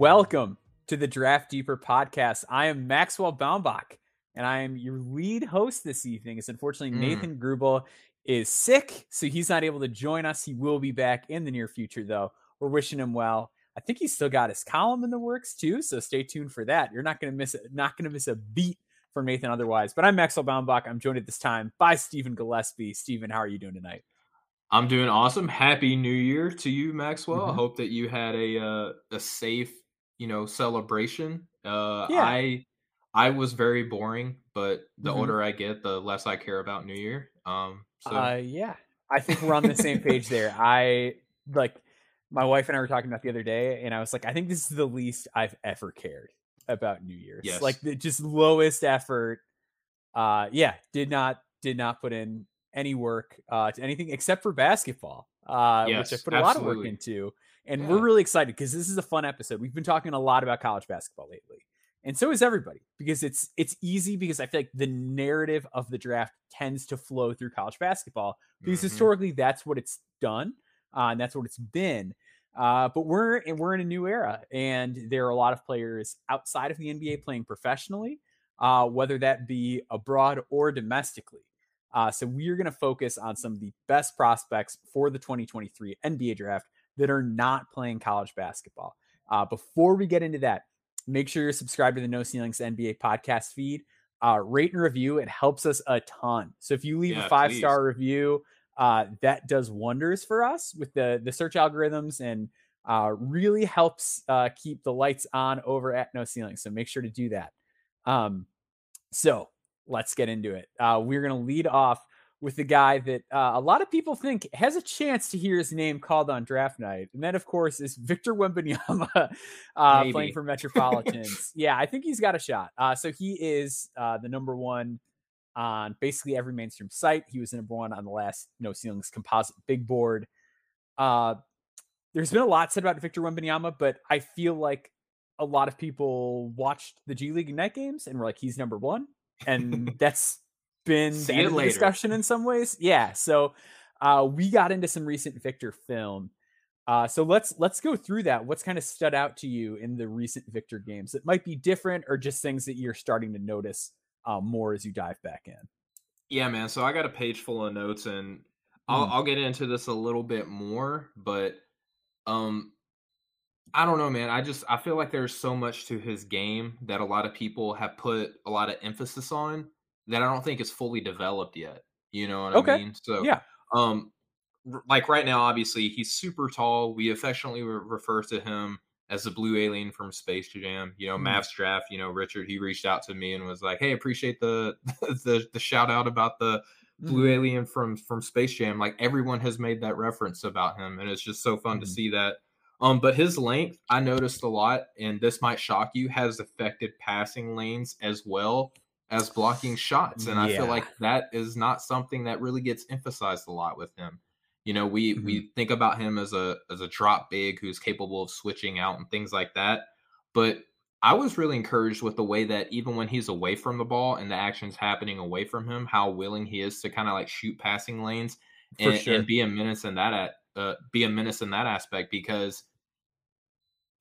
Welcome to the Draft Deeper podcast. I am Maxwell Baumbach, and I am your lead host this evening. It's unfortunately Mm. Nathan Grubel is sick, so he's not able to join us. He will be back in the near future, though. We're wishing him well. I think he's still got his column in the works too, so stay tuned for that. You're not gonna miss it, not gonna miss a beat from Nathan otherwise. But I'm Maxwell Baumbach. I'm joined at this time by Stephen Gillespie. Stephen, how are you doing tonight? I'm doing awesome. Happy New Year to you, Maxwell. I Mhm. hope that you had a uh, a safe, you know, celebration. Uh, Yeah. I I was very boring, but the Mhm. older I get, the less I care about New Year. Um, so Uh, yeah, I think we're on the same page there. I like my wife and I were talking about the other day, and I was like, I think this is the least I've ever cared about New Year's. Yes. Like the just lowest effort. Uh, yeah, did not did not put in any work uh to anything except for basketball. Uh, which I Yes, put a lot of work into, and we're really excited because this is a fun episode. We've been talking a lot about college basketball lately and so is everybody because it's it's easy because I feel like the narrative of the draft tends to flow through college basketball because Mhm. historically that's what it's done uh, and that's what it's been. Uh, but we're and we're in a new era, and there are a lot of players outside of the NBA playing professionally, uh, whether that be abroad or domestically. Uh, so we are going to focus on some of the best prospects for the 2023 NBA draft that are not playing college basketball. Uh, before we get into that, make sure you're subscribed to the No Ceilings NBA podcast feed. Uh, rate and review; it helps us a ton. So if you leave a five star review, uh, that does wonders for us with the the search algorithms and uh, really helps uh, keep the lights on over at No Ceiling. So make sure to do that. Um, so let's get into it. Uh, we're going to lead off with the guy that uh, a lot of people think has a chance to hear his name called on draft night, and that, of course, is Victor Wembanyama uh, playing for Metropolitans. yeah, I think he's got a shot. Uh, so he is uh, the number one on basically every mainstream site. He was the number one on the last No Ceilings composite big board. Uh, there's been a lot said about Victor Wembanyama, but I feel like a lot of people watched the G League Ignite games and were like, he's number one. And that's been See the end of the discussion in some ways. Yeah. So uh, we got into some recent Victor film. Uh, so let's let's go through that. What's kind of stood out to you in the recent Victor games that might be different or just things that you're starting to notice uh, more as you dive back in? Yeah, man. So I got a page full of notes, and I'll Mm. I'll get into this a little bit more, but um, I don't know, man. I just I feel like there's so much to his game that a lot of people have put a lot of emphasis on that I don't think is fully developed yet. You know what Okay. I mean? So Yeah. um, like right now, obviously he's super tall. We affectionately re- refer to him as the blue alien from Space Jam. You know, Mm. Mavs draft. You know, Richard he reached out to me and was like, "Hey, appreciate the the the shout out about the blue Mhm. alien from from Space Jam. Like everyone has made that reference about him, and it's just so fun to Mhm. see that. Um, but his length, I noticed a lot, and this might shock you, has affected passing lanes as well as blocking shots. And I feel like that is not something that really gets emphasized a lot with him. You know, we Mm-hmm. we think about him as a as a drop big who's capable of switching out and things like that. But I was really encouraged with the way that even when he's away from the ball and the action's happening away from him, how willing he is to kind of like shoot passing lanes and, sure. and be a menace in that at, uh, be a menace in that aspect because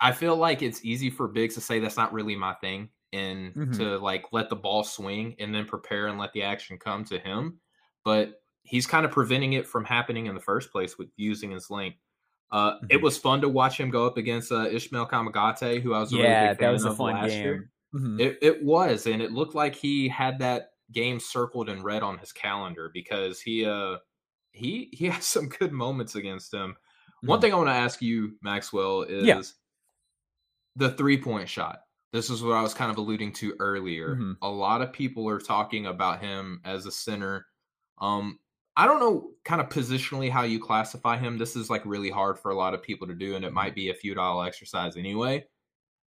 I feel like it's easy for bigs to say that's not really my thing and Mhm. to like let the ball swing and then prepare and let the action come to him. But he's kind of preventing it from happening in the first place with using his length. Uh, It Mhm. was fun to watch him go up against uh, Ishmael Kamagate, who I was a really yeah, big that fan was a fun game. Mhm. It, it was, and it looked like he had that game circled in red on his calendar because he uh he he has some good moments against him. One Mhm. thing I want to ask you, Maxwell, is Yeah. the three point shot. This is what I was kind of alluding to earlier. Mhm. A lot of people are talking about him as a center. Um, I don't know kind of positionally how you classify him. This is like really hard for a lot of people to do, and it might be a futile exercise anyway.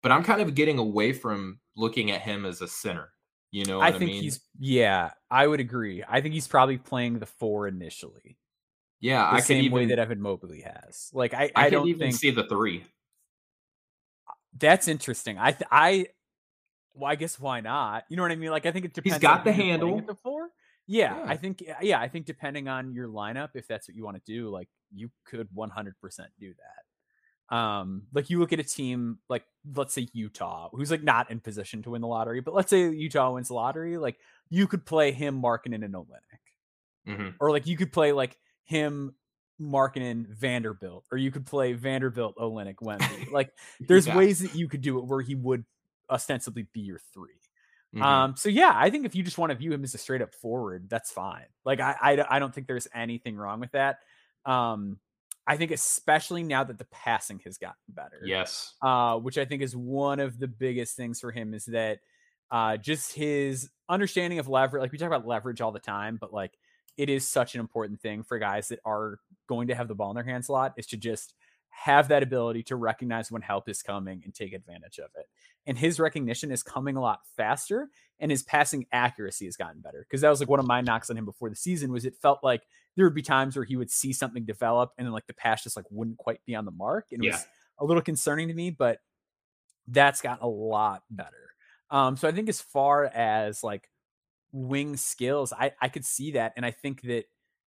But I'm kind of getting away from looking at him as a center. You know what I I, think mean? he's yeah, I would agree. I think he's probably playing the four initially, yeah, the I same even way that Evan Mobley has. Like I, I, I, don't even think see the three. That's interesting. I, th- I, well, I guess why not? You know what I mean? Like I think it depends. He's got on the who you're playing handle. Before. Yeah, Yeah. I think yeah, I think depending on your lineup, if that's what you want to do, like you could 100% do that. Um, like you look at a team like let's say Utah, who's like not in position to win the lottery, but let's say Utah wins the lottery, like you could play him Markkanen and Olynyk, mm-hmm. or like you could play like him Markkanen Vanderbilt, or you could play Vanderbilt Olynyk Wemby. Like there's Yeah. ways that you could do it where he would ostensibly be your 3 Mhm. Um, so yeah, I think if you just want to view him as a straight up forward, that's fine. Like I, I, I don't think there's anything wrong with that. Um, I think especially now that the passing has gotten better. yes. Uh, which I think is one of the biggest things for him is that uh, just his understanding of leverage. Like we talk about leverage all the time, but like it is such an important thing for guys that are going to have the ball in their hands a lot is to just have that ability to recognize when help is coming and take advantage of it. And his recognition is coming a lot faster and his passing accuracy has gotten better. Because that was like one of my knocks on him before the season was it felt like there would be times where he would see something develop and then like the pass just like wouldn't quite be on the mark. And it Yeah. was a little concerning to me, but that's gotten a lot better. Um, so I think as far as like wing skills, I, I could see that. And I think that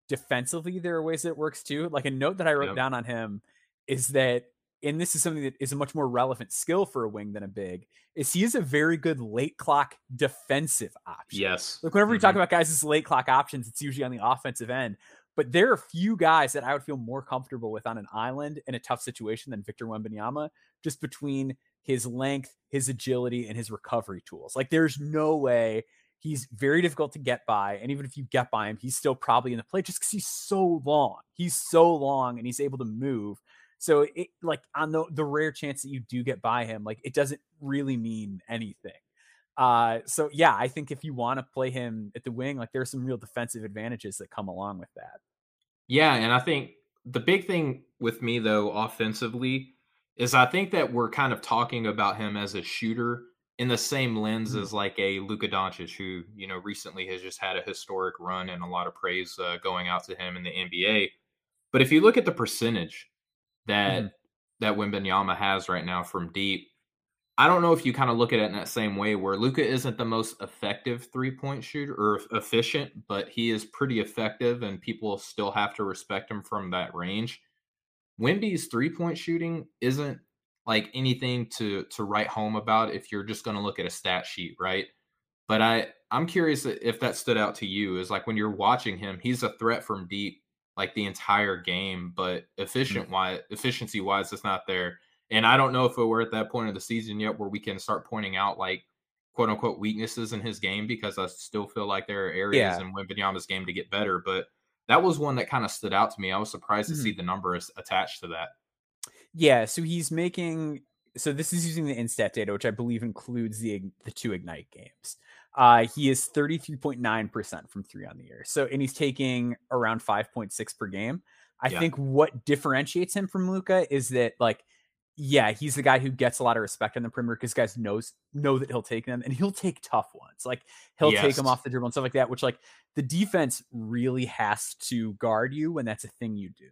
defensively there are ways that it works too. Like a note that I wrote Yep. down on him is that and this is something that is a much more relevant skill for a wing than a big, is he is a very good late clock defensive option. Yes. Like whenever we talk Mhm. about guys as late clock options, it's usually on the offensive end. But there are few guys that I would feel more comfortable with on an island in a tough situation than Victor Wembanyama, just between his length, his agility, and his recovery tools. Like there's no way he's very difficult to get by. And even if you get by him, he's still probably in the play just because he's so long. He's so long and he's able to move. So it like on the the rare chance that you do get by him, like it doesn't really mean anything. Uh, so yeah, I think if you want to play him at the wing, like there's some real defensive advantages that come along with that. Yeah, and I think the big thing with me though offensively is I think that we're kind of talking about him as a shooter in the same lens Mhm. as like a Luka Doncic, who you know recently has just had a historic run and a lot of praise uh, going out to him in the NBA. But if you look at the percentage that Mhm. that Wembanyama has right now from deep, I don't know if you kind of look at it in that same way where Luka isn't the most effective three point shooter or efficient, but he is pretty effective and people still have to respect him from that range. Wimby's three point shooting isn't like anything to to write home about if you're just going to look at a stat sheet, right? But I I'm curious if that stood out to you is like when you're watching him, he's a threat from deep like the entire game, but efficient wise efficiency wise it's not there. And I don't know if we're at that point of the season yet where we can start pointing out like quote unquote weaknesses in his game because I still feel like there are areas Yeah. in Wembanyama's game to get better. But that was one that kind of stood out to me. I was surprised to Mhm. see the numbers attached to that. Yeah, so he's making so this is using the InStat data, which I believe includes the the two ignite games. Uh, he is 33.9% from three on the year. So and he's taking around 5.6 per game. I Yeah. think what differentiates him from Luka is that like yeah, he's the guy who gets a lot of respect on the perimeter because guys knows know that he'll take them and he'll take tough ones. Like he'll take them off the dribble and stuff like that, which like the defense really has to guard you when that's a thing you do.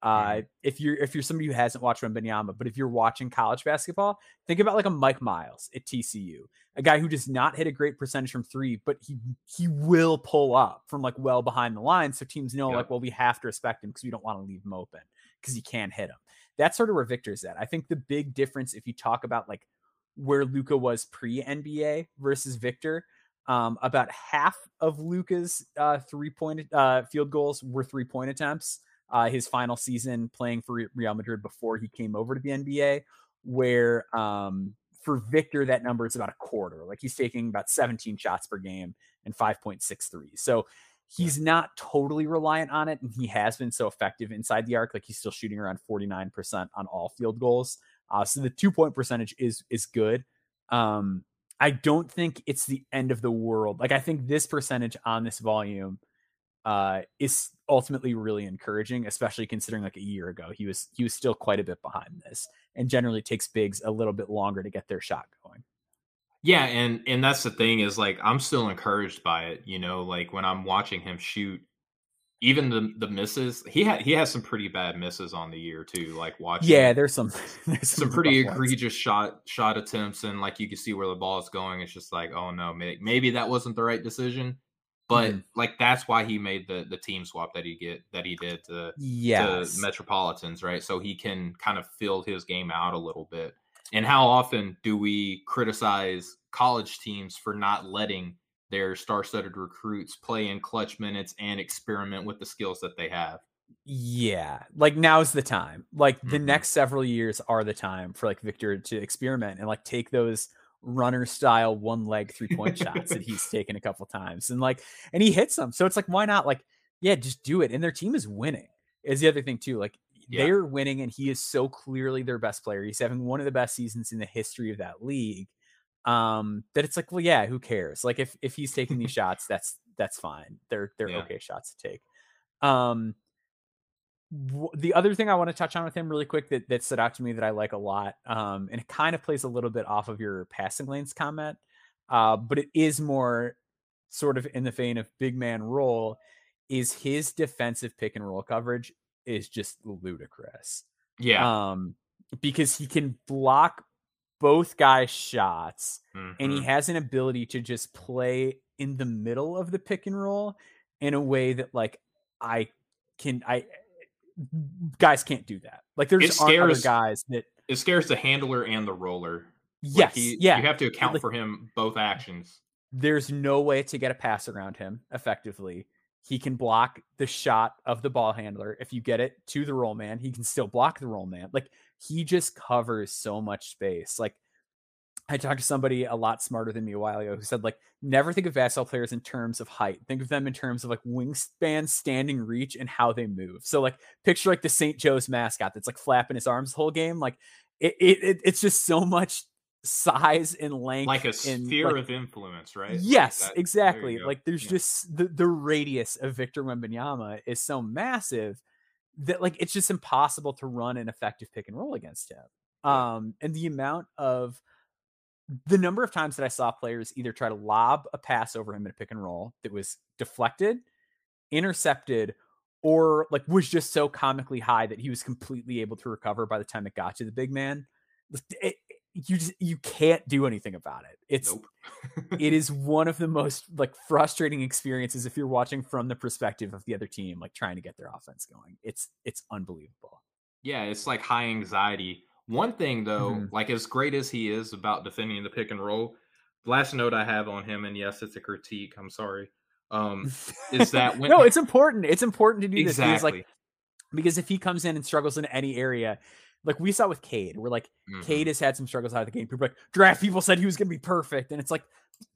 Uh, if you're if you're somebody who hasn't watched Wembanyama, but if you're watching college basketball, think about like a Mike Miles at TCU, a guy who does not hit a great percentage from three, but he he will pull up from like well behind the line, so teams know like, well, we have to respect him because we don't want to leave him open because he can't hit him. That's sort of where Victor's at. I think the big difference, if you talk about like where Luka was pre NBA versus Victor, um, about half of Luka's uh, three point uh, field goals were three point attempts. Uh, his final season playing for Real Madrid before he came over to the NBA, where um, for Victor that number is about a quarter. Like he's taking about 17 shots per game and 5.63. So he's not totally reliant on it, and he has been so effective inside the arc. Like he's still shooting around 49% on all field goals. Uh, so the two point percentage is is good. Um, I don't think it's the end of the world. Like I think this percentage on this volume uh, is ultimately really encouraging, especially considering like a year ago he was he was still quite a bit behind this, and generally takes bigs a little bit longer to get their shot going. Yeah, and and that's the thing is like I'm still encouraged by it. You know, like when I'm watching him shoot, even the the misses, he had he has some pretty bad misses on the year too. Like watching, Yeah, there's some there's some pretty rough ones. egregious shot shot attempts, and like you can see where the ball is going. It's just like, oh no, may- maybe that wasn't the right decision. But mm-hmm. like that's why he made the the team swap that he get that he did to, to Metropolitans, right? So he can kind of fill his game out a little bit. And how often do we criticize college teams for not letting their star-studded recruits play in clutch minutes and experiment with the skills that they have? Yeah, like now's the time. Like the mm-hmm. next several years are the time for like Victor to experiment and like take those runner style one leg three point shots that he's taken a couple times and like and he hits them so it's like why not like yeah just do it and their team is winning is the other thing too like yeah. they're winning and he is so clearly their best player. He's having one of the best seasons in the history of that league um that it's like well yeah who cares? Like if if he's taking these shots that's that's fine. They're they're yeah. okay shots to take. Um the other thing I want to touch on with him really quick that, that stood out to me that I like a lot, um, and it kind of plays a little bit off of your passing lanes comment, uh, but it is more sort of in the vein of big man role, is his defensive pick and roll coverage is just ludicrous. Yeah. Um, because he can block both guys' shots mm-hmm. and he mm-hmm. has an ability to just play in the middle of the pick and roll in a way that like I can I guys can't do that. Like there's scares, other guys that it scares the handler and the roller. Yes, like he, yeah. You have to account like, for him both actions. There's no way to get a pass around him effectively. He can block the shot of the ball handler. If you get it to the roll man, he can still block the roll man. Like he just covers so much space. Like I talked to somebody a lot smarter than me a while ago who said, like, never think of basketball players in terms of height. Think of them in terms of like wingspan, standing reach, and how they move. So, like, picture like the St. Joe's mascot that's like flapping his arms the whole game. Like, it, it it's just so much size and length, like a sphere like, of influence, right? Yes, like exactly. There like, there's yeah. just the the radius of Victor Wembanyama is so massive that like it's just impossible to run an effective pick and roll against him. Um, and the amount of the number of times that I saw players either try to lob a pass over him in a pick and roll that was deflected, intercepted, or like was just so comically high that he was completely able to recover by the time it got to the big man. It, you just you can't do anything about it. It's nope. it is one of the most like frustrating experiences if you're watching from the perspective of the other team, like trying to get their offense going. It's it's unbelievable. Yeah, it's like high anxiety one thing though, mm-hmm. like as great as he is about defending the pick and roll, last note I have on him, and yes, it's a critique. I'm sorry. Um, is that when no, it's important. It's important to do exactly. this because like because if he comes in and struggles in any area, like we saw with Cade, we're like mm-hmm. Cade has had some struggles out of the game. People like draft people said he was going to be perfect, and it's like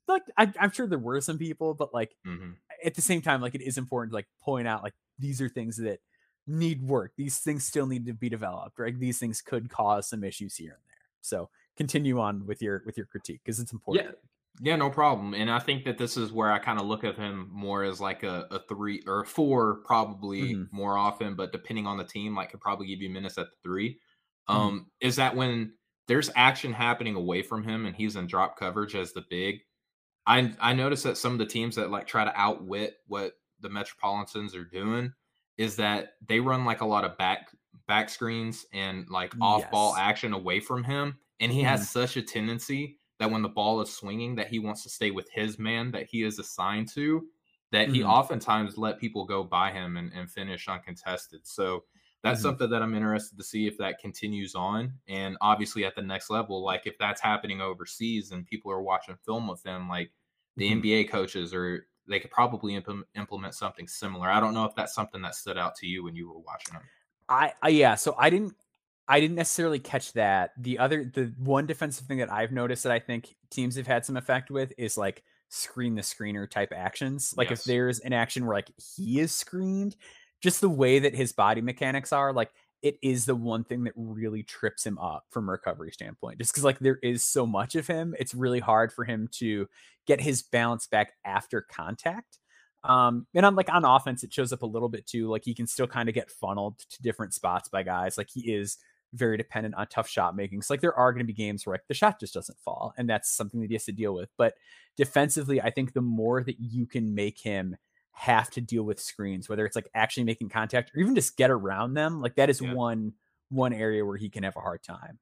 like I, am sure there were some people, but like mm-hmm. at the same time, like it is important to like point out like these are things that need work. These things still need to be developed, right? These things could cause some issues here and there. So continue on with your with your critique because it's important. Yeah. Yeah, no problem. And I think that this is where I kind of look at him more as like a, a three or a four, probably mm-hmm. more often, but depending on the team, like could probably give you minutes at the 3 mm-hmm. Um, is that when there's action happening away from him and he's in drop coverage as the big. I I notice that some of the teams that like try to outwit what the Metropolitans are doing, is that they run like a lot of back back screens and like off yes. ball action away from him and he mm. has mm-hmm. such a tendency that when the ball is swinging that he wants to stay with his man that he is assigned to that mm. he mm-hmm. oftentimes let people go by him and, and finish uncontested so that's mm-hmm. something that i'm interested to see if that continues on and obviously at the next level like if that's happening overseas and people are watching film with them, like the mm-hmm. nba coaches are they could probably implement, implement something similar. I don't know if that's something that stood out to you when you were watching them. I, I yeah, so I didn't I didn't necessarily catch that. The other the one defensive thing that I've noticed that I think teams have had some effect with is like screen the screener type actions. Like yes. if there's an action where like he is screened, just the way that his body mechanics are, like it is the one thing that really trips him up from recovery standpoint. Just because like there is so much of him, it's really hard for him to get his balance back after contact. Um, and on like on offense, it shows up a little bit too. Like he can still kind of get funneled to different spots by guys. Like he is very dependent on tough shot making. So like there are going to be games where like the shot just doesn't fall, and that's something that he has to deal with. But defensively, I think the more that you can make him have to deal with screens, whether it's like actually making contact or even just get around them. Like that is yeah. one one area where he can have a hard time.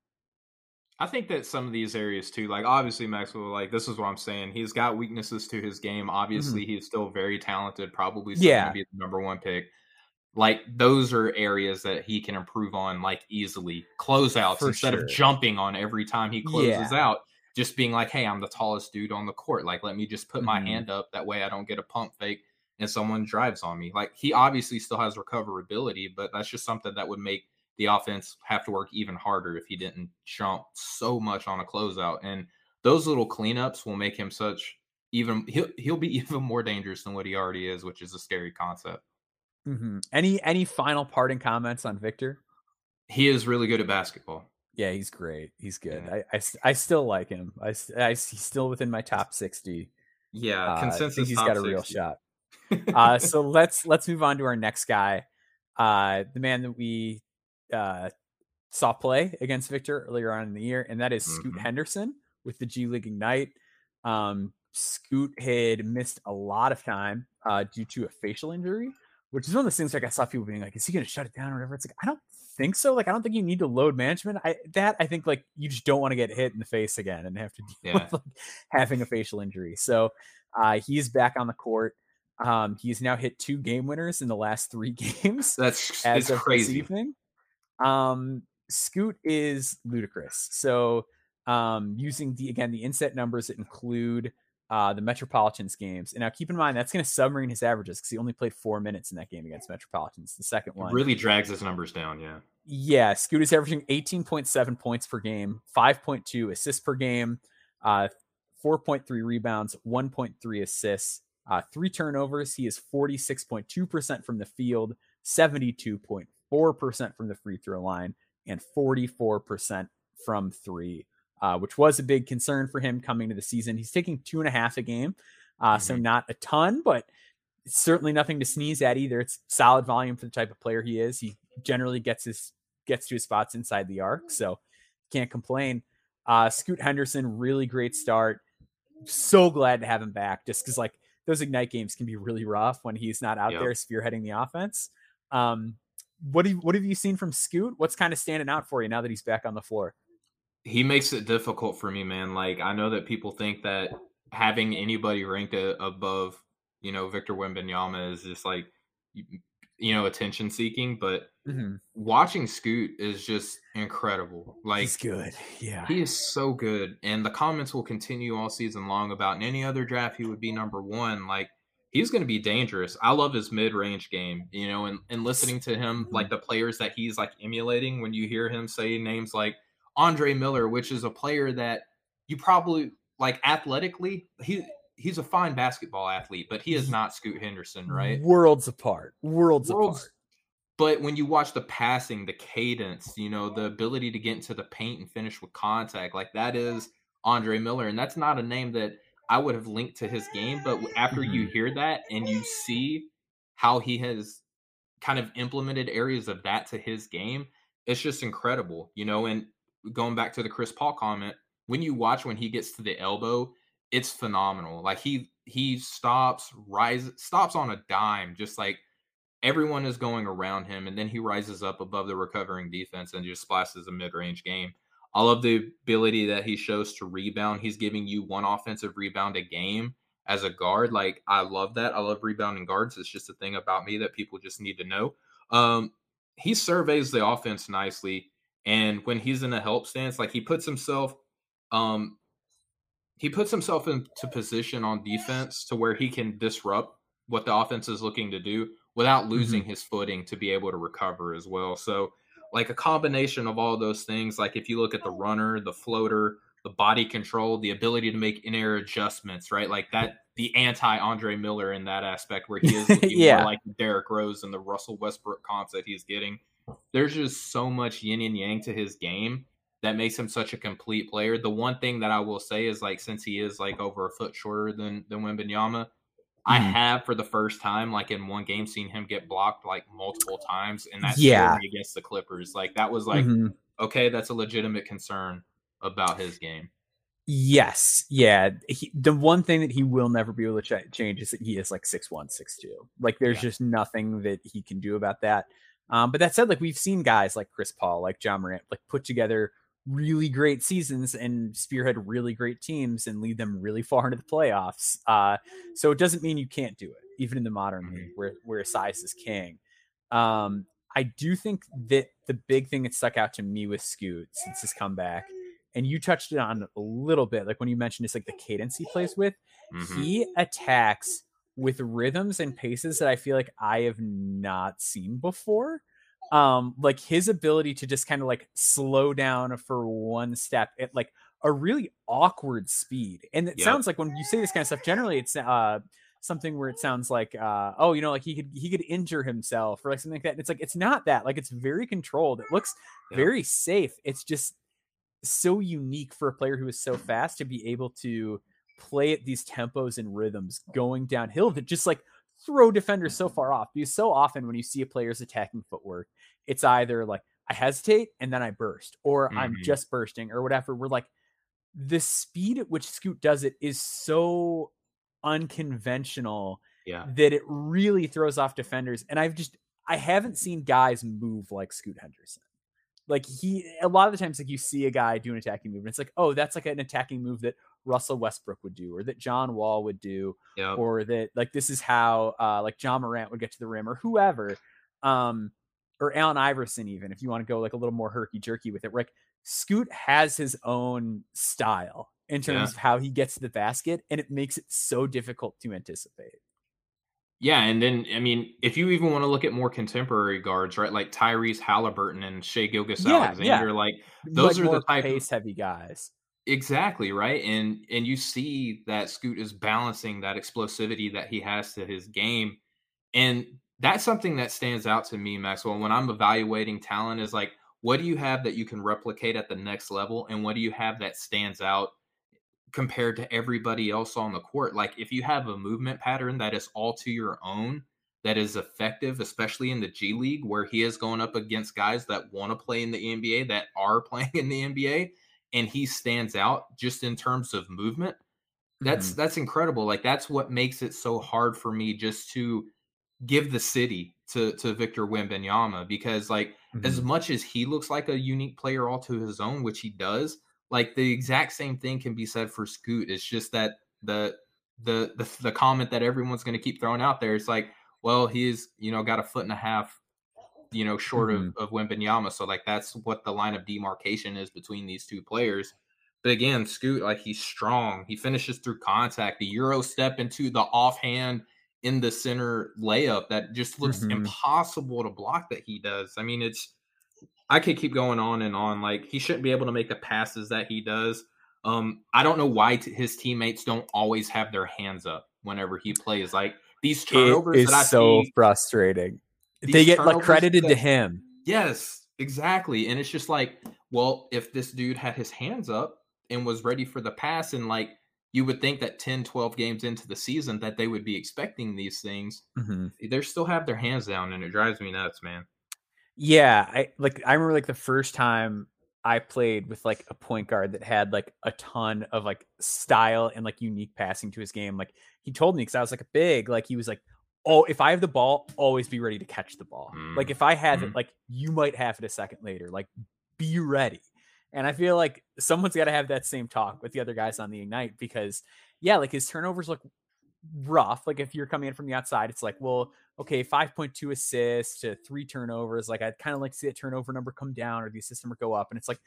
I think that some of these areas too, like obviously Maxwell, like this is what I'm saying. He's got weaknesses to his game. Mm-hmm. Obviously, he's still very talented. Probably still Yeah. gonna be the number one pick. Like those are areas that he can improve on, like easily closeouts For instead sure. of jumping on every time he closes Yeah. out. Just being like, "Hey, I'm the tallest dude on the court. Like, let me just put my Mhm. hand up. That way, I don't get a pump fake and someone drives on me." Like he obviously still has recoverability, but that's just something that would make the offense have to work even harder if he didn't jump so much on a closeout. And those little cleanups will make him such even he'll he'll be even more dangerous than what he already is, which is a scary concept. Mhm. Any any final parting comments on Victor? He is really good at basketball. Yeah, he's great. He's good. Yeah. I still like him. I, I he's still within my top sixty. Yeah, Uh, I consensus. think he's got a real shot. Uh, so let's let's move on to our next guy, uh, the man that we uh, saw play against Victor earlier on in the year, and that is Scoot Mhm. Henderson with the G League Ignite. Um, Scoot had missed a lot of time uh, due to a facial injury, which is one of those things like I saw people being like, "Is he going to shut it down or whatever?" It's like I don't think so. Like I don't think you need to load management. I that I think like you just don't want to get hit in the face again and have to deal Yeah. with like, having a facial injury. So uh, he's back on the court. Um, he's now hit two game winners in the last three games That's as of this crazy. evening. Um, Scoot is ludicrous. So um, using the again the InStat numbers that include uh, the Metropolitans games, and now keep in mind that's going to submarine his averages because he only played four minutes in that game against Metropolitans. The second one, Really drags his numbers down. Yeah. yeah, Scoot is averaging 18.7 points per game, 5.2 assists per game, uh, 4.3 rebounds, 1.3 assists, uh, three turnovers. He is 46.2% from the field, 72.4% from the free throw line, and 44% from three, uh, which was a big concern for him coming to the season. He's taking two and a half a game, uh, so not a ton, but certainly nothing to sneeze at either. It's solid volume for the type of player he is. He generally gets his gets to his spots inside the arc, so can't complain. Uh, Scoot Henderson, really great start. So glad to have him back, just because like those ignite games can be really rough when he's not out Yep. there spearheading the offense. Um, what do you, what have you seen from Scoot? What's kind of standing out for you now that he's back on the floor? he makes it difficult for me, man. Like I know that people think that having anybody ranked a, above, you know, Victor Wembanyama is just like, you, know, attention seeking. But mm-hmm. watching Scoot is just incredible. Like he's good. Yeah. he is so good, and the comments will continue all season long about in any other draft he would be number one. Like he's going to be dangerous. I love his mid range game, you know, and and listening to him like mm-hmm. the players that he's like emulating. When you hear him say names like Andre Miller, which is a player that you probably like athletically he. He's a fine basketball athlete, but he is not Scoot Henderson, right? Worlds apart. Worlds, Worlds apart. but when you watch the passing, the cadence, you know, the ability to get into the paint and finish with contact, like that is Andre Miller. And that's not a name that I would have linked to his game. But after you mm-hmm. hear that and you see how he has kind of implemented areas of that to his game, it's just incredible, you know. And going back to the Chris Paul comment, when you watch when he gets to the elbow, it's phenomenal. Like he he stops, rises, stops on a dime, just like everyone is going around him, and then he rises up above the recovering defense and just splashes a mid-range game. I love the ability that he shows to rebound. He's giving you one offensive rebound a game as a guard. Like I love that. I love rebounding guards. It's just a thing about me that people just need to know. Um, he surveys the offense nicely, and when he's in a help stance, like he puts himself, um, he puts himself into position on defense to where he can disrupt what the offense is looking to do without mm-hmm. losing his footing to be able to recover as well. So, like a combination of all those things, like if you look at the runner, the floater, the body control, the ability to make in air adjustments, right? Like that, the anti Andre Miller in that aspect where he is looking Yeah. more like Derrick Rose and the Russell Westbrook comps that he's getting. There's just so much yin and yang to his game that makes him such a complete player. The one thing that I will say is like since he is like over a foot shorter than than Wembanyama, I Mhm. have for the first time, like in one game, seen him get blocked like multiple times, and that Yeah. against the Clippers. Like that was like, Mhm. okay, that's a legitimate concern about his game. Yes, yeah. He, the one thing that he will never be able to ch- change is that he is like six one, six two. Like there's Yeah. just nothing that he can do about that. Um, but that said, like we've seen guys like Chris Paul, like Ja Morant, like put together really great seasons and spearhead really great teams and lead them really far into the playoffs. Uh, so it doesn't mean you can't do it, even in the modern mm-hmm. league where where size is king. Um, I do think that the big thing that stuck out to me with Scoot since his comeback, and you touched it on a little bit, like when you mentioned it's like the cadence he plays with, mm-hmm. he attacks with rhythms and paces that I feel like I have not seen before. Um, like his ability to just kind of like slow down for one step at like a really awkward speed. And it yep. sounds like when you say this kind of stuff, generally it's uh something where it sounds like uh oh you know like he could he could injure himself or like something like that and it's like it's not that like it's very controlled it looks yeah. very safe it's just so unique for a player who is so fast to be able to play at these tempos and rhythms going downhill that just like throw defenders so far off because so often when you see a player's attacking footwork it's either like i hesitate and then i burst or mm-hmm. i'm just bursting or whatever we're like the speed at which scoot does it is so unconventional yeah. that it really throws off defenders. And I've just I haven't seen guys move like Scoot Henderson. Like he a lot of the times like you see a guy do an attacking move and it's like, oh, that's like an attacking move that Russell Westbrook would do or that John Wall would do yep. or that like this is how uh like Ja Morant would get to the rim or whoever. Um or Allen Iverson even if you want to go like a little more herky jerky with it. Like Scoot has his own style in terms yeah. of how he gets to the basket, and it makes it so difficult to anticipate. Yeah, and then I mean, if you even want to look at more contemporary guards, right, like Tyrese Halliburton and Shai Gilgeous-Alexander, yeah, yeah. like those like are the type pace heavy guys. Exactly right, and and you see that Scoot is balancing that explosivity that he has to his game, and that's something that stands out to me, Maxwell. When I'm evaluating talent, is like, what do you have that you can replicate at the next level, and what do you have that stands out compared to everybody else on the court. Like if you have a movement pattern that is all to your own, that is effective, especially in the G League, where he is going up against guys that want to play in the NBA, that are playing in the NBA, and he stands out just in terms of movement. That's mm-hmm. that's incredible. Like that's what makes it so hard for me just to give the city to to Victor Wembanyama because like mm-hmm. as much as he looks like a unique player all to his own, which he does, like the exact same thing can be said for Scoot. It's just that the the the, the comment that everyone's going to keep throwing out there is like, well, he's you know got a foot and a half, you know, short mm-hmm. of of Wembanyama. So like that's what the line of demarcation is between these two players. But again, Scoot, like he's strong. He finishes through contact. The Euro step into the offhand in the center layup that just looks mm-hmm. impossible to block that he does. I mean, it's I could keep going on and on. Like he shouldn't be able to make the passes that he does. Um, I don't know why t- his teammates don't always have their hands up whenever he plays. Like these turnovers it is that I so see, frustrating. They get like credited that, to him. Yes, exactly. And it's just like, well, if this dude had his hands up and was ready for the pass, and like you would think that 10, 12 games into the season that they would be expecting these things, mm-hmm. they still have their hands down, and it drives me nuts, man. Yeah, I like I remember like the first time I played with like a point guard that had like a ton of like style and like unique passing to his game. Like he told me because I was like a big, like he was like, Oh, if I have the ball, always be ready to catch the ball. Mm. Like if I have mm. it, like you might have it a second later. Like be ready. And I feel like someone's got to have that same talk with the other guys on the Ignite because, yeah, like his turnovers look rough. Like if you're coming in from the outside, it's like, well, okay, 5.2 assists to three turnovers. Like I'd kind of like to see that turnover number come down or the assist number go up. And it's like,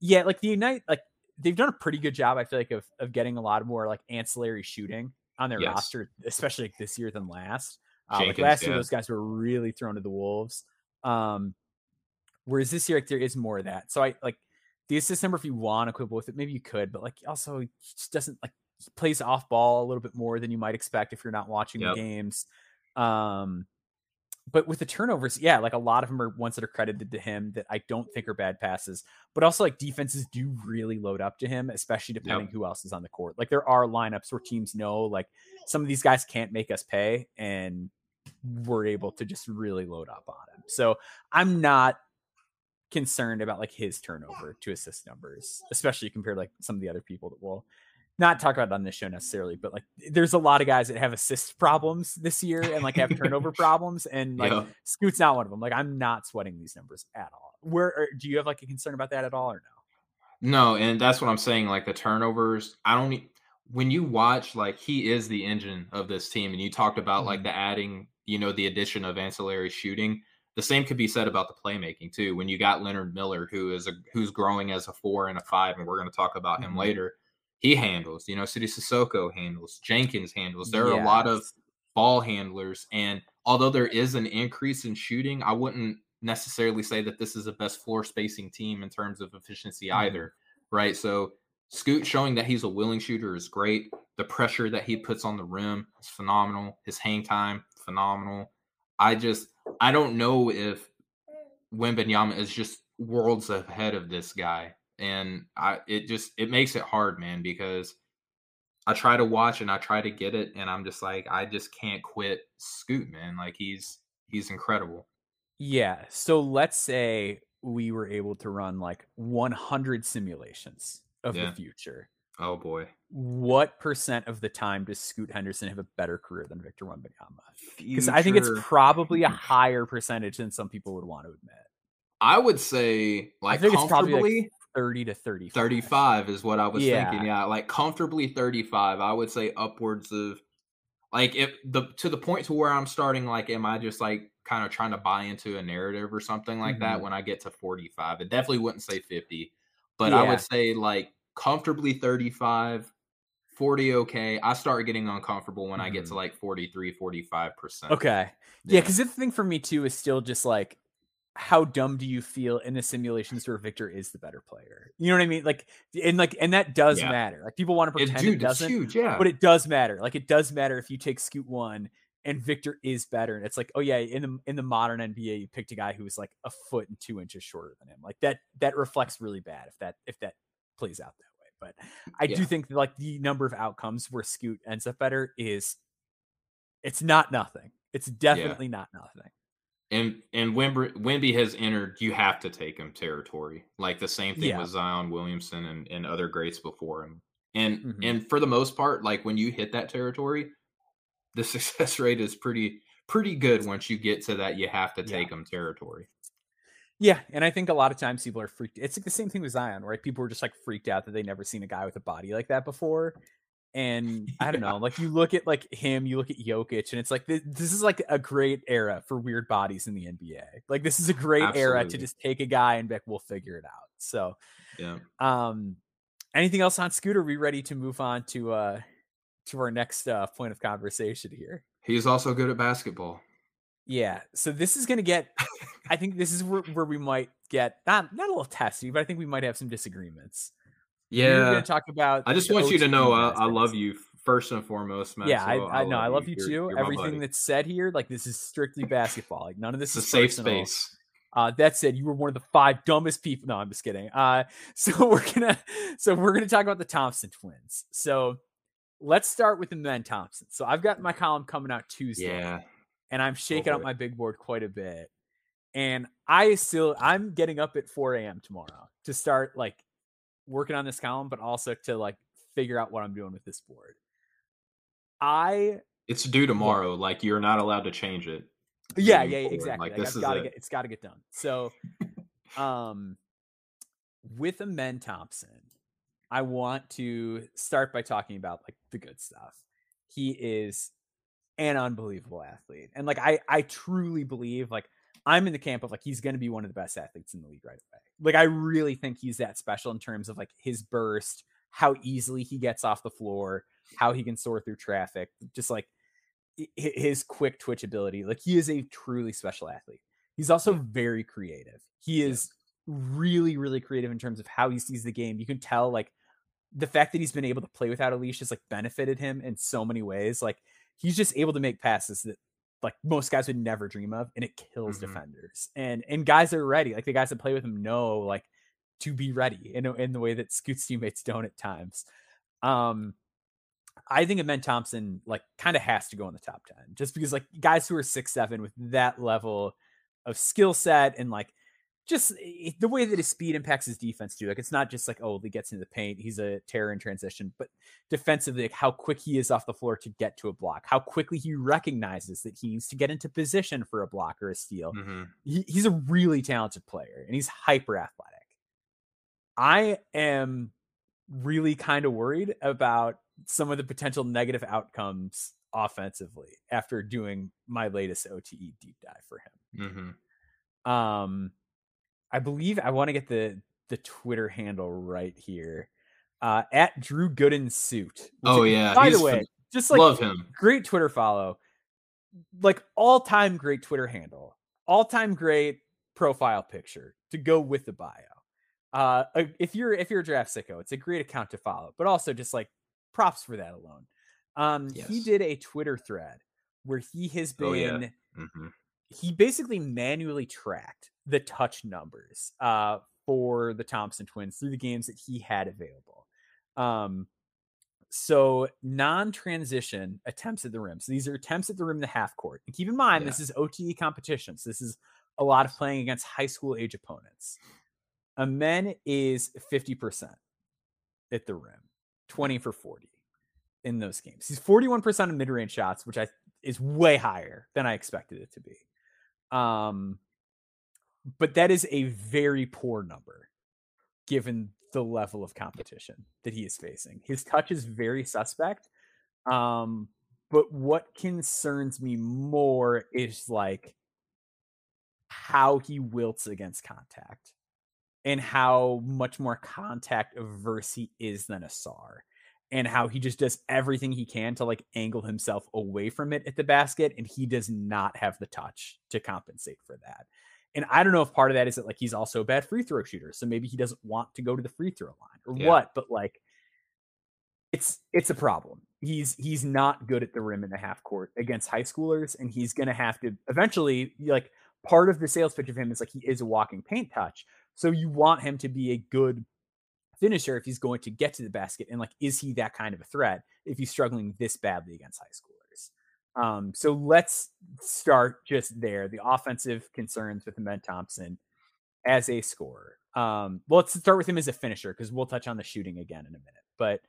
yeah, like the Ignite, like they've done a pretty good job, I feel like, of of getting a lot more like ancillary shooting on their yes. roster, especially like this year than last. Uh, Jenkins, like last year, those guys were really thrown to the wolves. Um, whereas this year, like there is more of that. So I like the assist number if you want to quibble with it, maybe you could, but like also he just doesn't like plays off ball a little bit more than you might expect if you're not watching yep. the games. Um, but with the turnovers, yeah, like a lot of them are ones that are credited to him that I don't think are bad passes. But also, like defenses do really load up to him, especially depending yep. who else is on the court. Like there are lineups where teams know like some of these guys can't make us pay, and we're able to just really load up on him. So I'm not concerned about like his turnover to assist numbers, especially compared to like some of the other people that will not talk about on this show necessarily, but like there's a lot of guys that have assist problems this year and like have turnover problems, and like yeah. Scoot's not one of them. Like I'm not sweating these numbers at all. Where do you have like a concern about that at all or no? No, and that's what I'm saying. Like the turnovers, I don't. When you watch, like he is the engine of this team, and you talked about like Mhm. the adding, you know, the addition of ancillary shooting. The same could be said about the playmaking too. When you got Leonard Miller, who is a who's growing as a four and a five, and we're going to talk about him Mhm. later. He handles, you know, Sidy Cissoko handles, Jenkins handles. There are a lot of ball handlers, and although there is an increase in shooting, I wouldn't necessarily say that this is a best floor spacing team in terms of efficiency Mhm. either, right? So Scoot showing that he's a willing shooter is great. The pressure that he puts on the rim is phenomenal. His hang time, phenomenal. I just I don't know if Wembanyama is just worlds ahead of this guy. And I it just it makes it hard, man, because I try to watch and I try to get it, and I'm just like, I just can't quit Scoot, man. Like he's he's incredible. Yeah. So let's say we were able to run like 100 simulations of Yeah. the future. Oh boy. What percent of the time does Scoot Henderson have a better career than Victor Wembanyama? Because I think it's probably a hmm. higher percentage than some people would want to admit. I would say like think it's probably, like, comfortably 30 to 35. 35 is what I was Yeah. thinking. Yeah, like comfortably 35. I would say upwards of like if the to the point to where I'm starting like am I just like kind of trying to buy into a narrative or something like that Mhm. when I get to 45. It definitely wouldn't say 50, but I would say like comfortably 35 40 okay. I start getting uncomfortable when I get to Mhm. like 43 45%. Okay. Yeah, because the thing for me too is still just like, how dumb do you feel in the simulations where Victor is the better player? You know what I mean? Like, and like, and that does Yeah. matter. Like, people want to It, pretend it, dude, it's doesn't, huge. Yeah. but it does matter. Like, it does matter if you take Scoot one and Victor is better, and it's like, oh yeah, in the in the modern NBA, you picked a guy who was like a foot and two inches shorter than him. Like that that reflects really bad if that if that plays out that way. But I do think that, like the number of outcomes where Scoot ends up better is it's not nothing. It's definitely not nothing. And and Wimby, Wimby has entered. You have to take him territory. Like the same thing Yeah. with Zion Williamson and, and other greats before him. And Mhm. and for the most part, like when you hit that territory, the success rate is pretty pretty good once you get to that. You have to Yeah. take him territory. Yeah, and I think a lot of times people are freaked. It's like the same thing with Zion, right? People were just like freaked out that they never seen a guy with a body like that before. And I don't Yeah. know, like you look at like him, you look at Jokic, and it's like this, this is like a great era for weird bodies in the NBA. Like this is a great era to just take a guy and be like, we'll figure it out. So, Yeah. um, anything else on Scooter? Are we ready to move on to uh to our next uh point of conversation here? He's also good at basketball. Yeah. So this is gonna get. I think this is where, where we might get not not a little testy, but I think we might have some disagreements. We were Yeah. gonna talk about. I just want you to know I, I love you first and foremost, man. Yeah, so I, I know. I love you You're- too. you're my Everything that's said here, like this is strictly basketball. Like none of this it's a is safe personal. space. Uh, that said, you were one of the five dumbest people. No, I'm just kidding. Uh, so we're gonna so we're gonna talk about the Thompson twins. So let's start with Amen Thompson. So I've got my column coming out Tuesday. Yeah. and I'm shaking up my big board quite a bit. And I still I'm getting up at 4 a.m. tomorrow to start like working on this column, but also to like figure out what I'm doing with this board. I It's due tomorrow. Like you're not allowed to change it. yeah, yeah, forward. exactly. Like Like, this I've is gotta it. get it's gotta get done. So um with Amen Thompson, I want to start by talking about like the good stuff. He is an unbelievable athlete. And like I I truly believe like I'm in the camp of like he's going to be one of the best athletes in the league right away. Like I really think he's that special in terms of like his burst, how easily he gets off the floor, how he can soar through traffic, just like hi- hi- his quick twitch ability. Like he is a truly special athlete. He's also very creative. He is really really creative in terms of how he sees the game. You can tell like the fact that he's been able to play without a leash has like benefited him in so many ways. Like he's just able to make passes that like most guys would never dream of, and it kills Mhm. defenders. And and guys are ready. Like the guys that play with him know like to be ready in in the way that Scoot's teammates don't at times. Um, I think Amen Thompson like kind of has to go in the top ten just because like guys who are six seven with that level of skill set and like just the way that his speed impacts his defense too. Like it's not just like oh he gets into the paint, he's a terror in transition, but defensively, like how quick he is off the floor to get to a block, how quickly he recognizes that he needs to get into position for a block or a steal. Mhm. He, he's a really talented player and he's hyper athletic. I am really kind of worried about some of the potential negative outcomes offensively after doing my latest OTE deep dive for him. Mm-hmm. Um, I believe I want to get the the Twitter handle right here. Uh, at Drew Gooden suit. Oh yeah. By the way, just like love him. Great Twitter follow. Like all time great Twitter handle. All time great profile picture to go with the bio. Uh, if you're if you're a draft sicko, it's a great account to follow. But also just like props for that alone. Um, yes. he did a Twitter thread where he has been. Oh, yeah. mm-hmm. He basically manually tracked the touch numbers uh, for the Thompson twins through the games that he had available. Um, so non-transition attempts at the rim. So these are attempts at the rim, the half court. And keep in mind, yeah. this is OTE competition. So this is a lot of playing against high school age opponents. A Amen is 50% at the rim, 20 for 40 in those games. He's 41% of mid-range shots, which I is way higher than I expected it to be. Um but that is a very poor number given the level of competition that he is facing. His touch is very suspect. Um but what concerns me more is like how he wilts against contact and how much more contact averse he is than Ausar and how he just does everything he can to like angle himself away from it at the basket and he does not have the touch to compensate for that. And I don't know if part of that is that like he's also a bad free throw shooter, so maybe he doesn't want to go to the free throw line or yeah. what, but like it's it's a problem. He's he's not good at the rim in the half court against high schoolers and he's going to have to eventually like part of the sales pitch of him is like he is a walking paint touch. So you want him to be a good finisher if he's going to get to the basket and like is he that kind of a threat if he's struggling this badly against high schoolers um so let's start just there the offensive concerns with Amen Thompson as a scorer. Um well let's start with him as a finisher because we'll touch on the shooting again in a minute but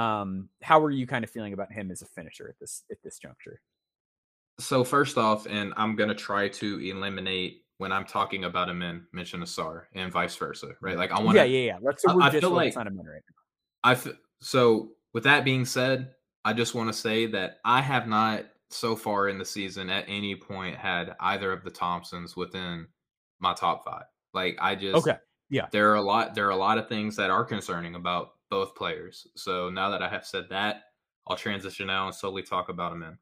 um how are you kind of feeling about him as a finisher at this at this juncture? So first off and i'm going to try to eliminate when I'm talking about Amen, mention Ausar and vice versa, right? Like I want to. Yeah, yeah, yeah. Let's I, I feel like on a right now. I f- so with that being said, I just want to say that I have not so far in the season at any point had either of the Thompsons within my top five. Like I just okay, yeah. There are a lot. There are a lot of things that are concerning about both players. So now that I have said that, I'll transition now and slowly talk about them in.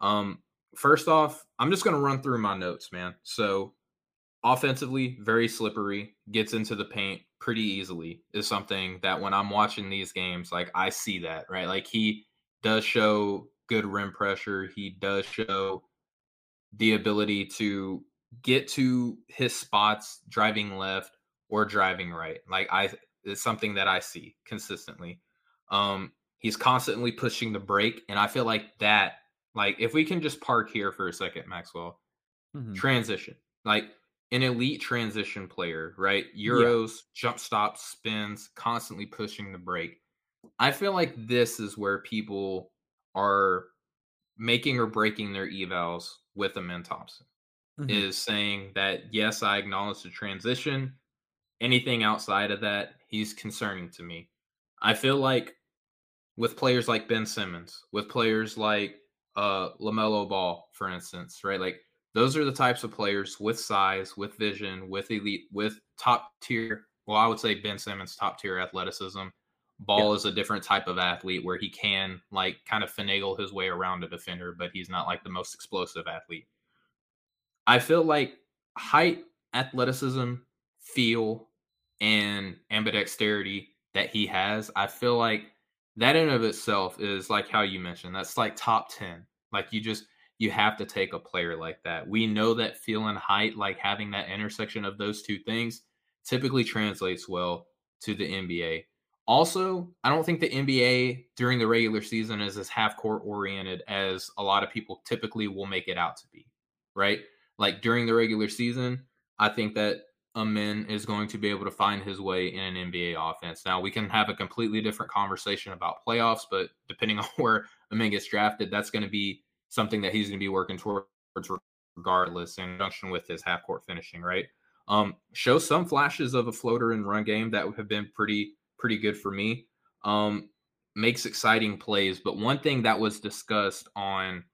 Um, first off, I'm just going to run through my notes, man. So offensively very slippery gets into the paint pretty easily is something that when i'm watching these games like i see that right? Like he does show good rim pressure he does show the ability to get to his spots driving left or driving right. Like i it's something that i see consistently. Um he's constantly pushing the break and i feel like that like if we can just park here for a second maxwell mm-hmm. transition. Like an elite transition player, right? Euros, yeah. jump stops, spins, constantly pushing the break. I feel like this is where people are making or breaking their evals with Amen Thompson. Mm-hmm. Is saying that yes, I acknowledge the transition. Anything outside of that, he's concerning to me. I feel like with players like Ben Simmons, with players like uh LaMelo Ball, for instance, right? Like those are the types of players with size, with vision, with elite, with top tier. Well, I would say Ben Simmons top tier athleticism. Ball yeah. is a different type of athlete where he can like kind of finagle his way around a defender, but he's not like the most explosive athlete. I feel like height, athleticism, feel, and ambidexterity that he has, I feel like that in of itself is like how you mentioned, that's like top 10. Like you just you have to take a player like that. We know that feeling height, like having that intersection of those two things, typically translates well to the NBA. Also, I don't think the NBA during the regular season is as half court oriented as a lot of people typically will make it out to be, right? Like during the regular season, I think that Amen is going to be able to find his way in an NBA offense. Now, we can have a completely different conversation about playoffs, but depending on where Amen gets drafted, that's going to be something that he's going to be working towards regardless in conjunction with his half court finishing, right? Um, show some flashes of a floater and run game that would have been pretty pretty good for me. Um, makes exciting plays, but one thing that was discussed on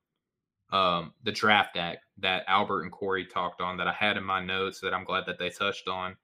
um, the draft act that Albert and Corey talked on that I had in my notes that I'm glad that they touched on.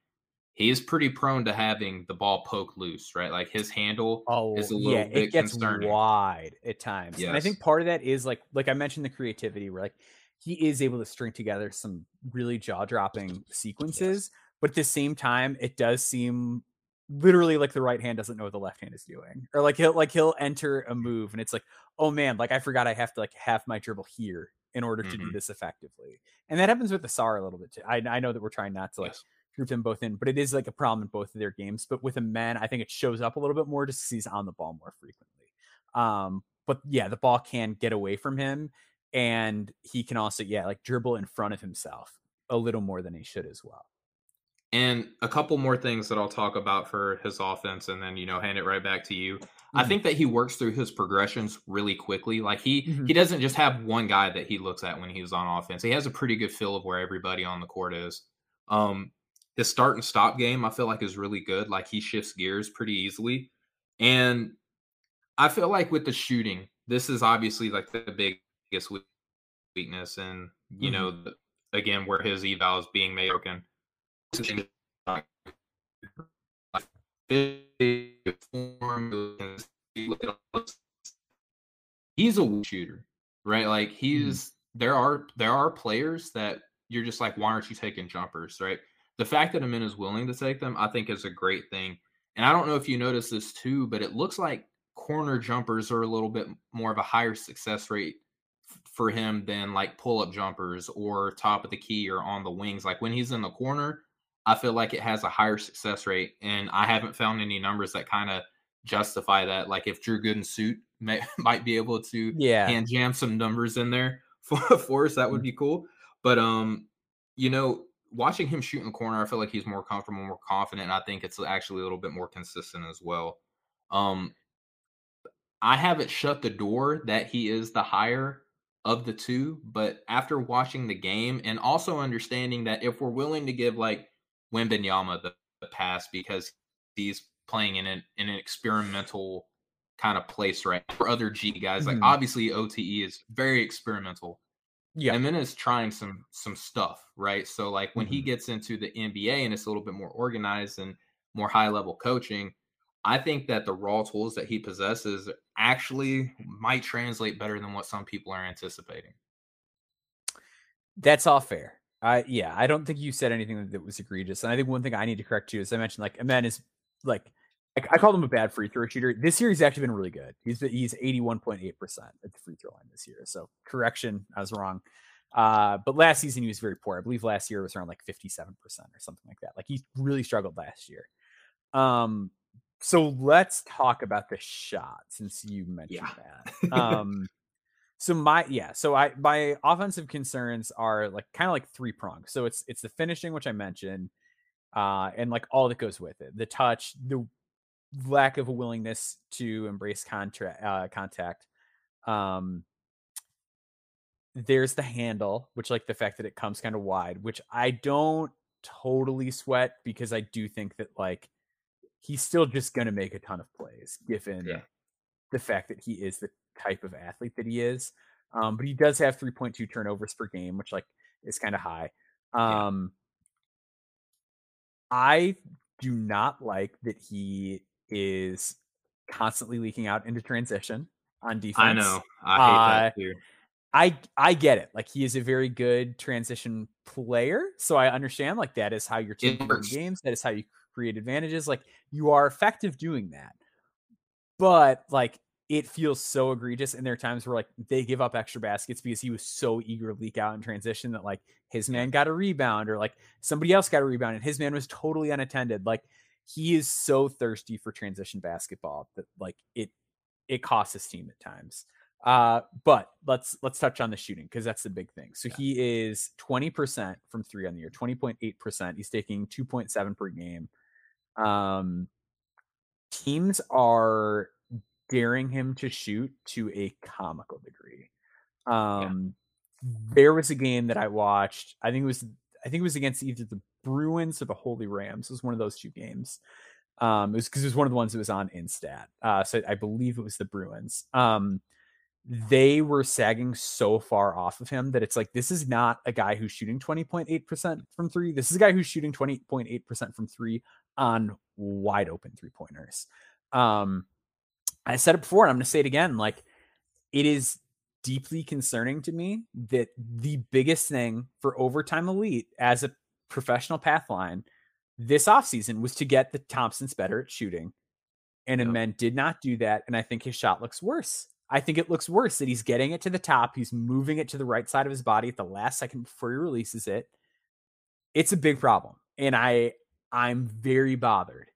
He is pretty prone to having the ball poke loose, right? Like his handle oh, is a little yeah, bit it gets concerning. wide at times. Yes. And I think part of that is like like I mentioned the creativity where like he is able to string together some really jaw-dropping sequences, yes. but at the same time it does seem literally like the right hand doesn't know what the left hand is doing. Or like he'll like he'll enter a move and it's like, "Oh man, like I forgot I have to like have my dribble here in order to mm-hmm. do this effectively." And that happens with the Ausar a little bit too. I, I know that we're trying not to like yes group them both in, but it is like a problem in both of their games. But with Amen, I think it shows up a little bit more just because he's on the ball more frequently. Um, but yeah, the ball can get away from him, and he can also yeah like dribble in front of himself a little more than he should as well. And a couple more things that I'll talk about for his offense, and then you know hand it right back to you. Mm-hmm. I think that he works through his progressions really quickly. Like he mm-hmm. he doesn't just have one guy that he looks at when he's on offense. He has a pretty good feel of where everybody on the court is. Um, his start and stop game, I feel like is really good. Like he shifts gears pretty easily. And I feel like with the shooting, this is obviously like the biggest weakness. And, you mm-hmm. know, the, again, where his eval is being made broken. He's a shooter, right? Like mm-hmm. he's mm-hmm. there are there are players that you're just like, why aren't you taking jumpers, right? The fact that Amen is willing to take them, I think is a great thing. And I don't know if you notice this too, but it looks like corner jumpers are a little bit more of a higher success rate f- for him than like pull up jumpers or top of the key or on the wings. Like when he's in the corner, I feel like it has a higher success rate. And I haven't found any numbers that kind of justify that. Like if Drew Gooden suit may, might be able to yeah. hand jam some numbers in there for, for us, that would mm. be cool. But um, you know, watching him shoot in the corner, I feel like he's more comfortable, more confident. And I think it's actually a little bit more consistent as well. Um, I haven't shut the door that he is the higher of the two, but after watching the game and also understanding that if we're willing to give like Wembanyama the, the pass because he's playing in an in an experimental kind of place right for other G guys, like mm-hmm. obviously OTE is very experimental yeah. And then is trying some some stuff, right? So like when mm-hmm. he gets into the NBA and it's a little bit more organized and more high level coaching, I think that the raw tools that he possesses actually might translate better than what some people are anticipating. That's all fair. I yeah, I don't think you said anything that was egregious. And I think one thing I need to correct you is I mentioned like Amen is like I, I called him a bad free throw shooter. This year he's actually been really good. He's he's 81.8% at the free throw line this year. So correction, I was wrong. Uh, but last season he was very poor. I believe last year was around like 57% or something like that. Like he really struggled last year. Um, so let's talk about the shot since you mentioned yeah. that. Um, so my yeah, so I my offensive concerns are like kind of like three prongs. So it's it's the finishing, which I mentioned, uh, and like all that goes with it, the touch, the lack of a willingness to embrace contra- uh, contact. Um, there's the handle, which like the fact that it comes kind of wide, which I don't totally sweat because I do think that like he's still just going to make a ton of plays given yeah. the fact that he is the type of athlete that he is. Um, but he does have 3.2 turnovers per game, which like is kind of high. Um, yeah. I do not like that he is constantly leaking out into transition on defense. I know. I hate uh, that too. I I get it. Like he is a very good transition player, so I understand. Like that is how your team wins games. That is how you create advantages. Like you are effective doing that. But like it feels so egregious, and there are times where like they give up extra baskets because he was so eager to leak out in transition that like his man got a rebound or like somebody else got a rebound and his man was totally unattended. Like he is so thirsty for transition basketball that like it it costs his team at times. Uh, but let's let's touch on the shooting because that's the big thing. So yeah. he is 20% from three on the year, 20.8%. He's taking 2.7 per game. Um, teams are daring him to shoot to a comical degree. Um, yeah. there was a game that I watched. I think it was I think it was against either the Bruins or the Holy Rams. It was one of those two games. Um, it was because it was one of the ones that was on InStat. Uh, so I believe it was the Bruins. Um, they were sagging so far off of him that it's like this is not a guy who's shooting 20.8% from three. This is a guy who's shooting 20.8% from three on wide open three pointers. Um, I said it before and I'm going to say it again. Like, it is deeply concerning to me that the biggest thing for overtime elite as a professional path line this offseason was to get the Thompsons better at shooting. And yep. men did not do that. And I think his shot looks worse. I think it looks worse that he's getting it to the top. He's moving it to the right side of his body at the last second before he releases it. It's a big problem. And I I'm very bothered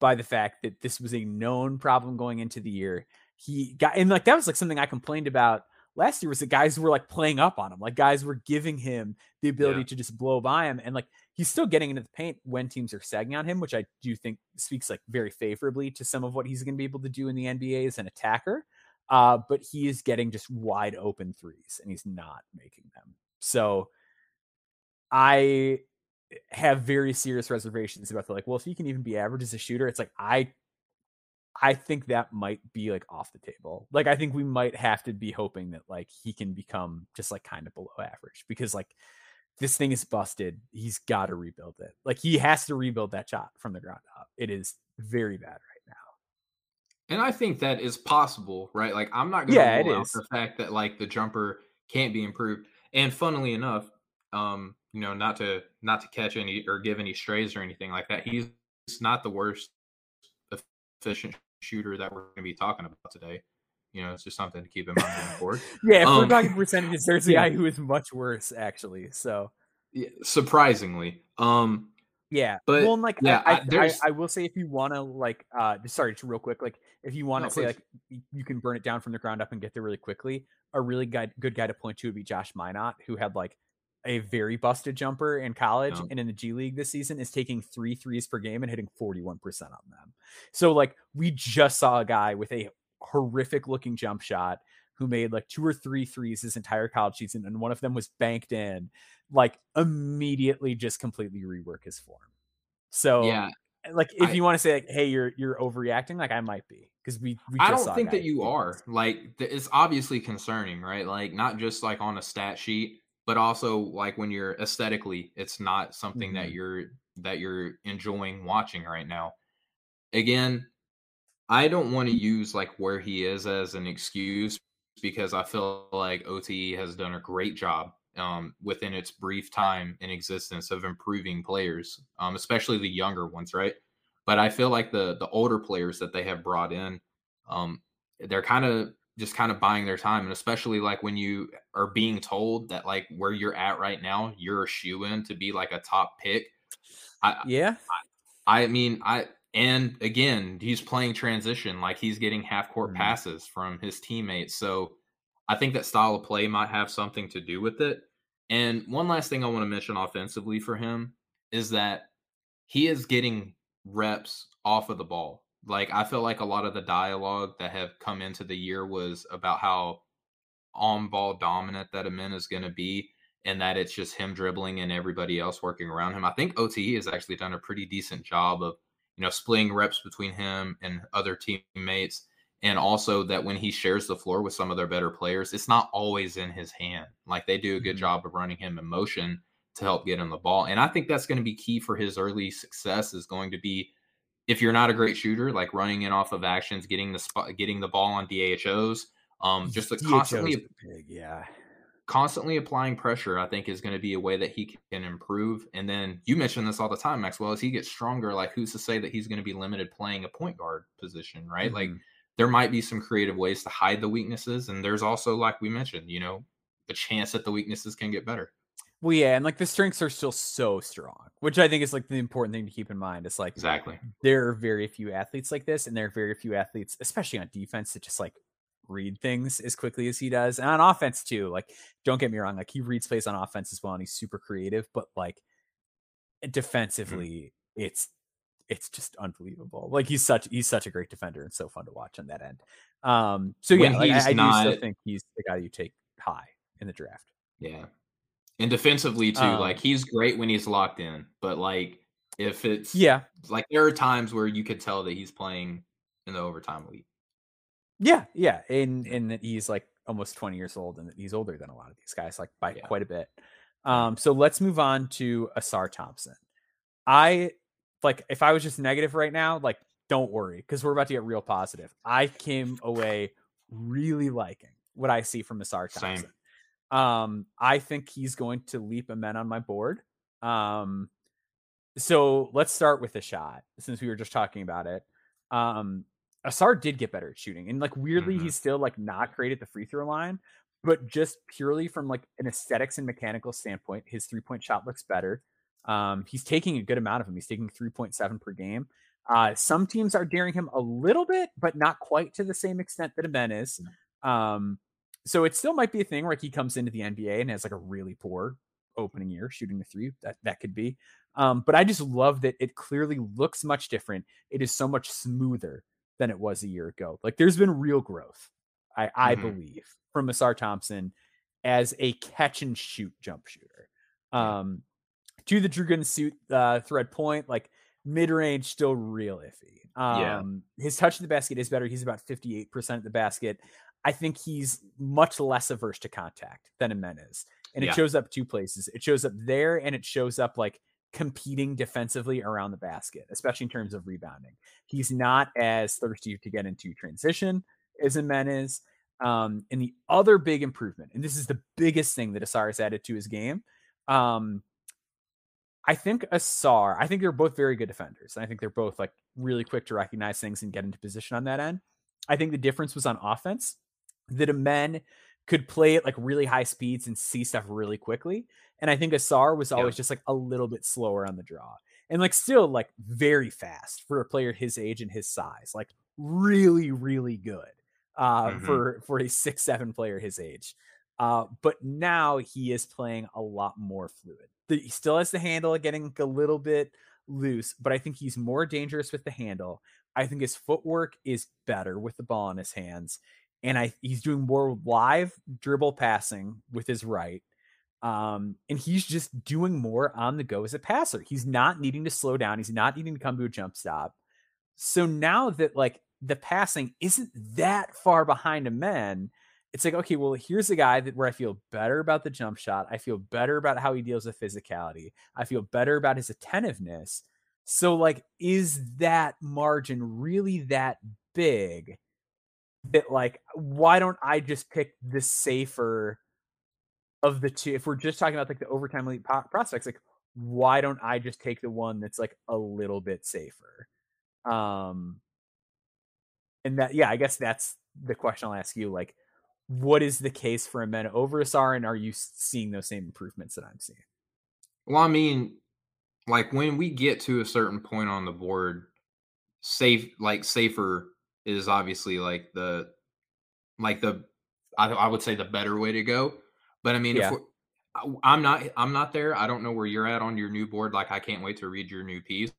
by the fact that this was a known problem going into the year. He got and like that was like something I complained about last year was that guys were like playing up on him. Like guys were giving him the ability yeah. to just blow by him. And like he's still getting into the paint when teams are sagging on him, which I do think speaks like very favorably to some of what he's going to be able to do in the NBA as an attacker. Uh, but he is getting just wide open threes and he's not making them. So I have very serious reservations about the like, well, if he can even be average as a shooter, it's like I I think that might be like off the table. Like I think we might have to be hoping that like he can become just like kind of below average because like this thing is busted. He's got to rebuild it. Like he has to rebuild that shot from the ground up. It is very bad right now. And I think that is possible, right? Like I'm not going to yeah, rule out the fact that like the jumper can't be improved. And funnily enough, um, you know, not to not to catch any or give any strays or anything like that. He's not the worst efficient shooter that we're going to be talking about today. You know, it's just something to keep in mind going forward. yeah, if um, we're talking percentages, there's a guy who is much worse, actually. So, yeah, surprisingly, um, yeah, but well, like, yeah, I, I, I, I, will say if you want to, like, uh, sorry, just real quick, like, if you want to no, say please. like you can burn it down from the ground up and get there really quickly, a really guy, good guy to point to would be Josh Minott, who had like a very busted jumper in college and in the G League this season is taking three threes per game and hitting 41% on them. So, like, we just saw a guy with a horrific looking jump shot who made like two or three threes his entire college season, and one of them was banked in, like, immediately just completely rework his form. So, yeah. Like if I, you want to say like, "Hey, you're you're overreacting," like I might be because we, we just saw. I don't think that you are. Like it's obviously concerning, right? Like not just like on a stat sheet, but also like when you're aesthetically it's not something mm-hmm. that you're that you're enjoying watching right now. Again i don't want to use like where he is as an excuse because i feel like ote has done a great job um, within its brief time in existence of improving players um, especially the younger ones right? But i feel like the the older players that they have brought in um, they're kind of just kind of buying their time and especially like when you are being told that like where you're at right now you're a shoe in to be like a top pick I, yeah I, I, mean i and again he's playing transition like he's getting half court mm-hmm. passes from his teammates so i think that style of play might have something to do with it and one last thing i want to mention offensively for him is that he is getting reps off of the ball like I feel like a lot of the dialogue that have come into the year was about how on ball dominant that Amen is going to be and that it's just him dribbling and everybody else working around him. I think OTE has actually done a pretty decent job of, you know, splitting reps between him and other teammates. And also that when he shares the floor with some of their better players, it's not always in his hand. Like they do a good mm-hmm. job of running him in motion to help get him the ball. And I think that's going to be key for his early success is going to be if you're not a great shooter, like running in off of actions, getting the spot, getting the ball on DHOs, um, just like constantly, big, yeah, constantly applying pressure, I think is going to be a way that he can improve. And then you mention this all the time, Maxwell, as he gets stronger, like who's to say that he's going to be limited playing a point guard position, right? Mm-hmm. Like there might be some creative ways to hide the weaknesses, and there's also, like we mentioned, you know, the chance that the weaknesses can get better. Well, yeah, and like the strengths are still so strong, which I think is like the important thing to keep in mind. It's like exactly there are very few athletes like this, and there are very few athletes, especially on defense, that just like read things as quickly as he does, and on offense too. Like, don't get me wrong, like he reads plays on offense as well, and he's super creative, but like mm-hmm. defensively, mm-hmm. it's it's just unbelievable. Like he's such he's such a great defender and so fun to watch on that end. Um, so yeah, like, I, I not, do still think he's the guy you take high in the draft. Yeah, And defensively too, Um, like he's great when he's locked in, but like if it's Yeah, like there are times where you could tell that he's playing in the overtime league. yeah, yeah, and and that he's like almost 20 years old, and that he's older than a lot of these guys, like by Yeah. quite a bit. Um, so let's move on to Ausar Thompson. I like if I was just negative right now, like don't worry because we're about to get real positive. I came away really liking what I see from Ausar Same. Um, I think he's going to leap Amen on my board. Um, so let's start with the shot since we were just talking about it. Um, Ausar did get better at shooting, and like weirdly, Mhm. he's still like not great at the free throw line, but just purely from like an aesthetics and mechanical standpoint, his three point shot looks better. Um, he's taking a good amount of them. He's taking 3.7 per game. Uh, some teams are daring him a little bit, but not quite to the same extent that Amen is. Um, so it still might be a thing where he comes into the NBA and has like a really poor opening year shooting the three. That that could be. Um, but I just love that it clearly looks much different. It is so much smoother than it was a year ago. Like there's been real growth, I, I Mhm. believe, from Ausar Thompson as a catch and shoot jump shooter. Um, to the Drew Gooden suit uh, thread point, like mid range, still real iffy. Yeah. Um, his touch in the basket is better. He's about 58% of the basket. I think he's much less averse to contact than Amen is. And it Yeah. shows up two places. It shows up there and it shows up like competing defensively around the basket, especially in terms of rebounding. He's not as thirsty to get into transition as Amen is. Um, and the other big improvement, and this is the biggest thing that Ausar has added to his game. Um, I think Ausar, I think they're both very good defenders. And I think they're both like really quick to recognize things and get into position on that end. I think the difference was on offense that Amen could play at like really high speeds and see stuff really quickly. And I think Ausar was always just like a little bit slower on the draw and like still like very fast for a player his age and his size, like really, really good uh, Mhm. for for a six seven player his age. Uh, but now he is playing a lot more fluid. The, he still has the handle getting a little bit loose, but I think he's more dangerous with the handle. I think his footwork is better with the ball in his hands, and I he's doing more live dribble passing with his right. Um, and he's just doing more on the go as a passer. He's not needing to slow down. He's not needing to come to a jump stop. So now that like the passing isn't that far behind Amen, it's like, okay, well, here's a guy that where I feel better about the jump shot. I feel better about how he deals with physicality. I feel better about his attentiveness. So, like, is that margin really that big that, like, why don't I just pick the safer of the two? If we're just talking about like the overtime elite po- prospects, like, why don't I just take the one that's like a little bit safer? Um, and that, yeah, I guess that's the question I'll ask you. Like, what is the case for Amen over Ausar, and are you seeing those same improvements that I'm seeing? Well, I mean, like when we get to a certain point on the board, safe like safer is obviously like the like the I, I would say the better way to go. But I mean, Yeah. if we're, I- I'm not I'm not there. I don't know where you're at on your new board. Like I can't wait to read your new piece.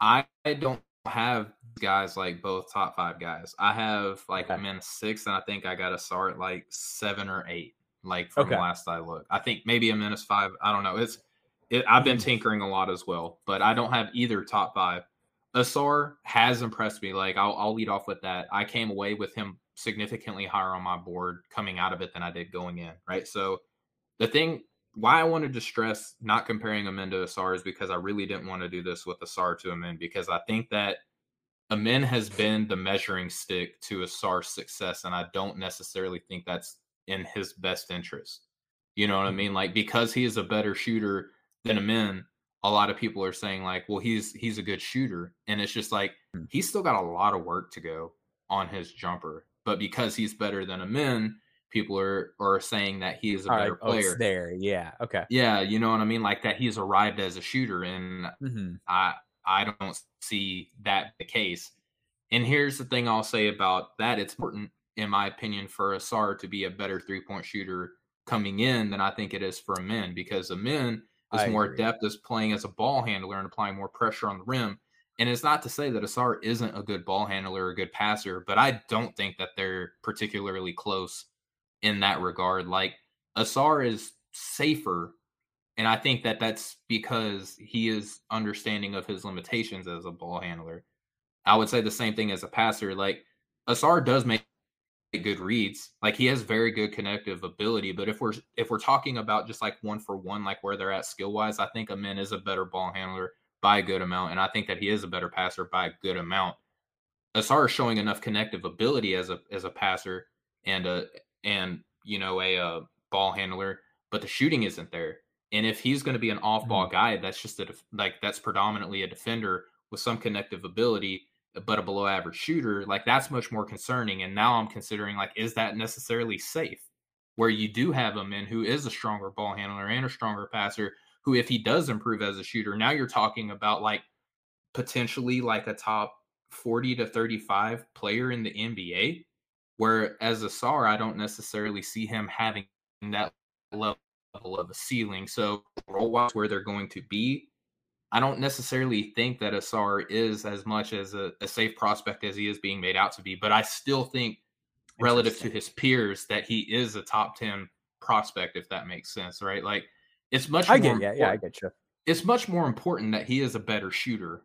I don't have guys like both top five guys. I have like Okay. I'm in six, and I think I got a start like seven or eight. Like from Okay. last I looked, I think maybe a minus five. I don't know. It's it, I've been Mhm. tinkering a lot as well, but I don't have either top five. Ausar has impressed me. Like I'll, I'll lead off with that. I came away with him significantly higher on my board coming out of it than I did going in. Right. So the thing why I wanted to stress not comparing Amen to Ausar is because I really didn't want to do this with Ausar to Amen because I think that Amen has been the measuring stick to Ausar's success, and I don't necessarily think that's in his best interest. You know what I Mhm. mean? Like because he is a better shooter than Amen, a lot of people are saying like, well, he's he's a good shooter, and it's just like Mm. he's still got a lot of work to go on his jumper. But because he's better than Amen, people are are saying that he is a All better right. Oh, player. there. Yeah. Okay. Yeah, you know what I mean? Like that he's arrived as a shooter and hmm I I don't see that the case. And here's the thing I'll say about that. It's important, in my opinion, for Ausar to be a better three-point shooter coming in than I think it is for Amen because Amen is I more agree. adept as playing as a ball handler and applying more pressure on the rim. And it's not to say that Asar isn't a good ball handler or a good passer, but I don't think that they're particularly close in that regard. Like Ausar is safer. And I think that that's because he is understanding of his limitations as a ball handler. I would say the same thing as a passer. Like Ausar does make good reads. Like he has very good connective ability. But if we're if we're talking about just like one for one, like where they're at skill wise, I think Amen is a better ball handler by a good amount, and I think that he is a better passer by a good amount. Ausar is showing enough connective ability as a as a passer and a and you know a, a ball handler, but the shooting isn't there. And if he's going to be an off ball mm-hmm. guy, that's just a like that's predominantly a defender with some connective ability but a below average shooter, like that's much more concerning. And now I'm considering like, is that necessarily safe? Where you do have Amen who is a stronger ball handler and a stronger passer, who if he does improve as a shooter, now you're talking about like potentially like a top 40 to 35 player in the NBA. Where as Ausar, I don't necessarily see him having that level of a ceiling. So role wise, where they're going to be, I don't necessarily think that Ausar is as much as a, a, safe prospect as he is being made out to be, but I still think relative to his peers that he is a top 10 prospect, if that makes sense, right? Like it's much I get, yeah, yeah, I get you. It's much more important that he is a better shooter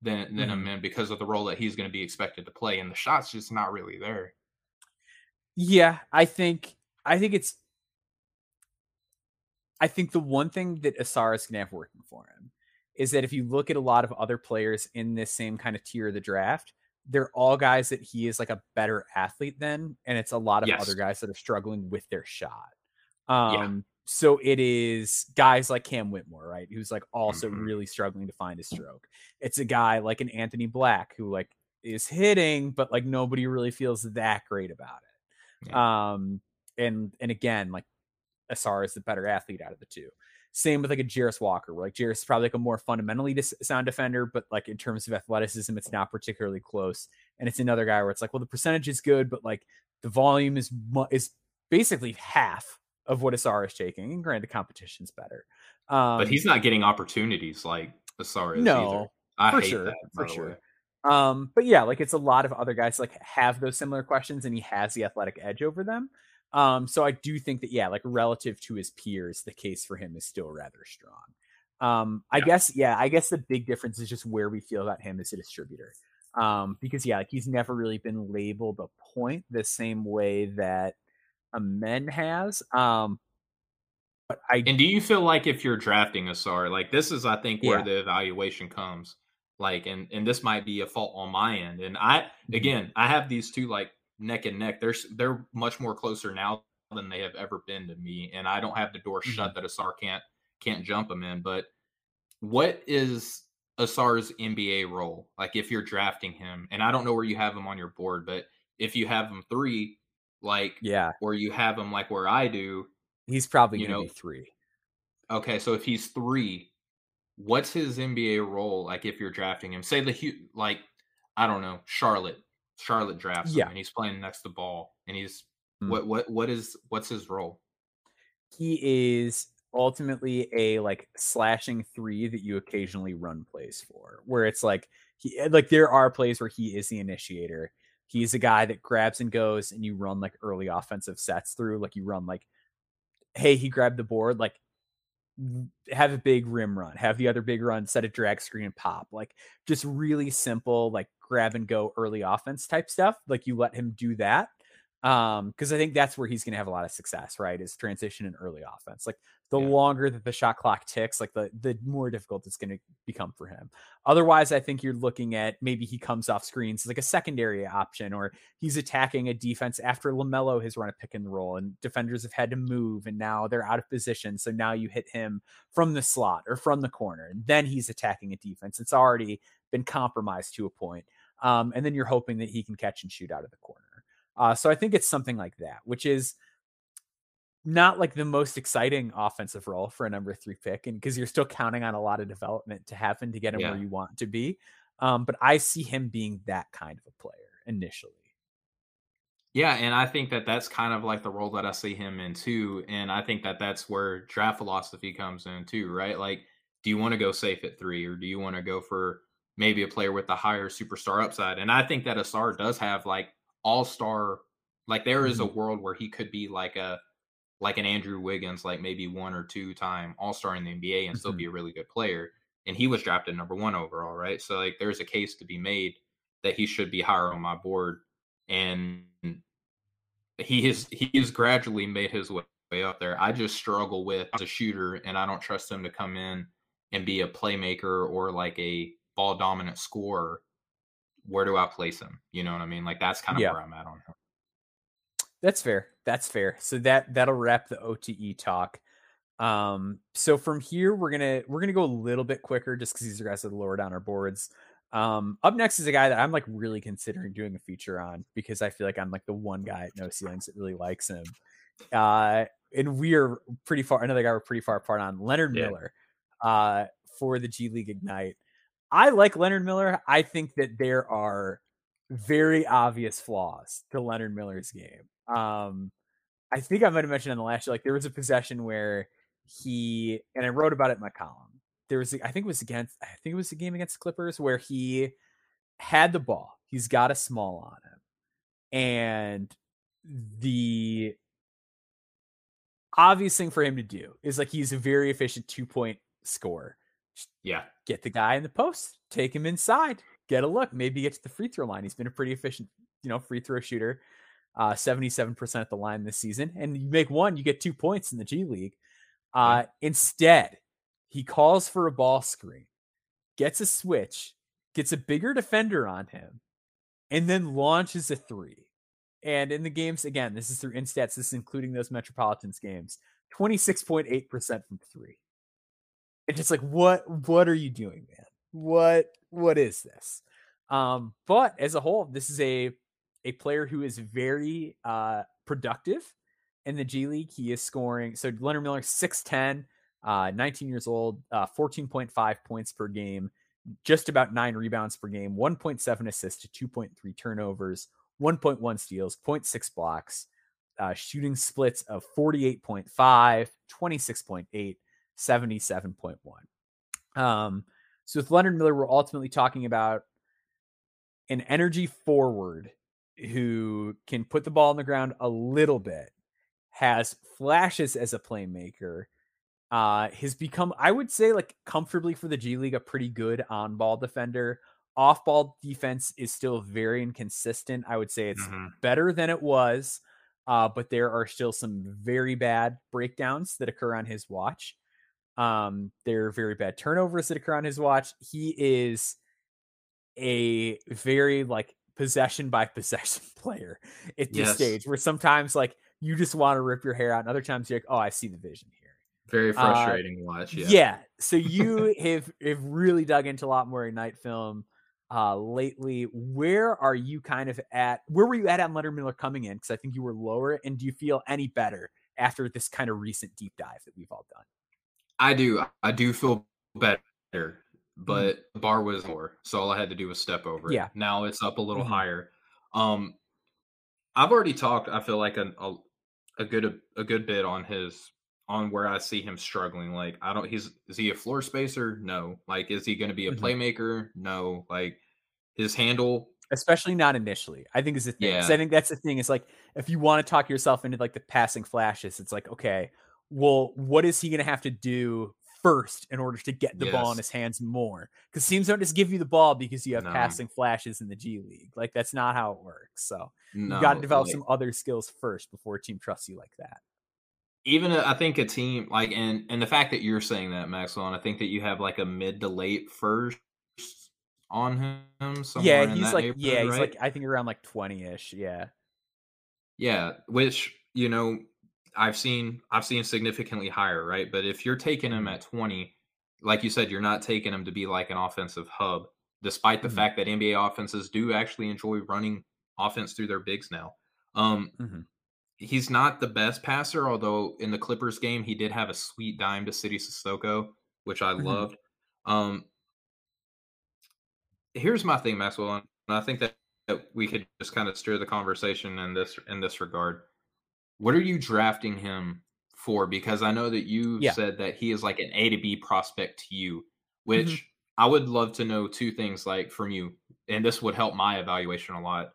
than than mm-hmm. Amen because of the role that he's going to be expected to play, and the shot's just not really there. Yeah, I think I think it's I think the one thing that Ausar is going to have working for him is that if you look at a lot of other players in this same kind of tier of the draft, they're all guys that he is like a better athlete than, and it's a lot of yes. other guys that are struggling with their shot. Um, yeah. So it is guys like Cam Whitmore, right, who's like also mm-hmm. really struggling to find a stroke. It's a guy like an Anthony Black who like is hitting, but like nobody really feels that great about it. Yeah. Um, and and again, like Ausar is the better athlete out of the two. Same with like a Jarace Walker, where like Jarace is probably like a more fundamentally sound defender, but like in terms of athleticism, it's not particularly close. And it's another guy where it's like, well, the percentage is good, but like the volume is is basically half of what Ausar is taking. And granted, the competition's better. Um, but he's not getting opportunities like Ausar is no, either. I for sure, that, for sure. Um, but yeah, like it's a lot of other guys like have those similar questions, and he has the athletic edge over them. Um, so I do think that yeah, like relative to his peers, the case for him is still rather strong. Um, I yeah. guess yeah, I guess the big difference is just where we feel about him as a distributor. Um, because yeah, like he's never really been labeled a point the same way that Amen has. Um, but I and do you feel like if you're drafting Ausar, like this is I think where yeah. the evaluation comes. Like, and and this might be a fault on my end. And I mm-hmm. again, I have these two like neck and neck. They're they're much more closer now than they have ever been to me, and I don't have the door mm-hmm. shut that Ausar can't can't jump them in. But what is Ausar's NBA role? Like if you're drafting him, and I don't know where you have him on your board, but if you have him three, like yeah, or you have him like where I do, he's probably you know three. Okay, so if he's three, what's his NBA role? Like if you're drafting him, say the like I don't know Charlotte Charlotte drafts yeah. him and he's playing next to ball and he's mm. what what what is what's his role? He is ultimately a like slashing three that you occasionally run plays for, where it's like he eh, like there are plays where he is the initiator. He's a guy that grabs and goes, and you run like early offensive sets through. Like you run like, hey, he grabbed the board. Like have a big rim run, have the other big run, set a drag screen and pop. Like just really simple, like grab and go early offense type stuff. Like you let him do that. Um, because I think that's where he's gonna have a lot of success, right? Is transition and early offense. Like the yeah. longer that the shot clock ticks, like the the more difficult it's gonna become for him. Otherwise, I think you're looking at maybe he comes off screens like a secondary option, or he's attacking a defense after LaMelo has run a pick and roll and defenders have had to move and now they're out of position. So now you hit him from the slot or from the corner, and then he's attacking a defense. It's already been compromised to a point um, and then you're hoping that he can catch and shoot out of the corner. Uh, so I think it's something like that, which is not like the most exciting offensive role for a number three pick, and because you're still counting on a lot of development to happen to get him yeah. where you want to be. Um, but I see him being that kind of a player initially. Yeah, and I think that that's kind of like the role that I see him in too, and I think that that's where draft philosophy comes in too, right? Like, do you want to go safe at three, or do you want to go for maybe a player with a higher superstar upside. And I think that Ausar does have like all star, like there is a mm-hmm. world where he could be like a like an Andrew Wiggins, like maybe one or two time All Star in the NBA and still Mhm. be a really good player. And he was drafted number one overall, right? So like there's a case to be made that he should be higher on my board. And he has he has gradually made his way up there. I just struggle with as a shooter, and I don't trust him to come in and be a playmaker or like a ball dominant scorer. Where do I place him? You know what I mean? Like that's kind of Yeah. where I'm at on him. That's fair. That's fair. So that that'll wrap the OTE talk. Um, so from here we're gonna we're gonna go a little bit quicker just because these are guys that are lower down our boards. Um, up next is a guy that I'm like really considering doing a feature on because I feel like I'm like the one guy at No Ceilings that really likes him. Uh, and we are pretty far. Another guy we're pretty far apart on Leonard Yeah. Miller, uh, for the G League Ignite. I like Leonard Miller. I think that there are very obvious flaws to Leonard Miller's game. Um, I think I might have mentioned on the last show, like there was a possession where he and I wrote about it in my column. There was, I think it was against, I think it was the game against the Clippers where he had the ball. He's got a small on him, and the obvious thing for him to do is like he's a very efficient two point scorer. Yeah. Get the guy in the post, take him inside, get a look, maybe get to the free throw line. He's been a pretty efficient, you know, free throw shooter. Uh, 77% at the line this season. And you make one, you get two points in the G League. Uh, Instead, he calls for a ball screen, gets a switch, gets a bigger defender on him, and then launches a three. And in the games, again, this is through InStats, this is including those Metropolitans games, 26.8% from three. And just like, what what are you doing, man? What what is this? Um, but as a whole, this is a a player who is very uh productive in the G League. He is scoring so Leonard Miller 6'10, uh, 19 years old, uh, 14.5 points per game, just about nine rebounds per game, 1.7 assists to 2.3 turnovers, 1.1 steals, 0.6 blocks, uh, shooting splits of 48.5, 26.8, 77.1. Um, so with Leonard Miller, we're ultimately talking about an energy forward who can put the ball on the ground a little bit, has flashes as a playmaker, uh, has become, I would say, like comfortably for the G League, a pretty good on ball defender. Off ball defense is still very inconsistent. I would say it's Mhm. better than it was, uh, but there are still some very bad breakdowns that occur on his watch. Um, there are very bad turnovers that occur on his watch. He is a very like possession by possession player at this Yes. stage where sometimes like you just want to rip your hair out and other times you're like oh i see the vision here Very Uh, frustrating to watch. yeah, Yeah. so you have have really dug into a lot more night film uh lately where are you kind of at where were you at on Leonard Miller coming in because I think you were lower and do you feel any better after this kind of recent deep dive that we've all done I do. I do feel better, Mm-hmm. but the bar was more. So all I had to do was step over it. Yeah. Now it's up a little Mhm. higher. Um, I've already talked. I feel like a, a a good a good bit on his on where I see him struggling. Like I don't. He's is he a floor spacer? No. Like is he going to be a Mhm. playmaker? No. Like his handle. especially not initially. I think is the thing. Yeah. I think that's the thing. Is like if you want to talk yourself into like the passing flashes, it's like okay, well, what is he going to have to do first in order to get the ball in his hands more? Because teams don't just give you the ball because you have No. passing flashes in the G League. Like that's not how it works. So No, you got to develop like- some other skills first before a team trusts you like that. even I think a team like and and the fact that you're saying that Maxwell, and I think that you have like a mid to late first on him. Somewhere yeah, in he's like yeah, he's right? like I think around like twenty ish. Yeah. yeah, which you know I've seen I've seen significantly higher, right? But if you're taking him Mhm. at 20, like you said, you're not taking him to be like an offensive hub, despite the Mhm. fact that NBA offenses do actually enjoy running offense through their bigs now. Um, Mhm. he's not the best passer, although in the Clippers game he did have a sweet dime to Sidy Cissoko, which I Mhm. loved. Um, here's my thing, Maxwell, and I think that, that we could just kind of steer the conversation in this in this regard. What are you drafting him for? Because I know that you Yeah. said that he is like an A to B prospect to you, which I would love to know two things like from you, and this would help my evaluation a lot.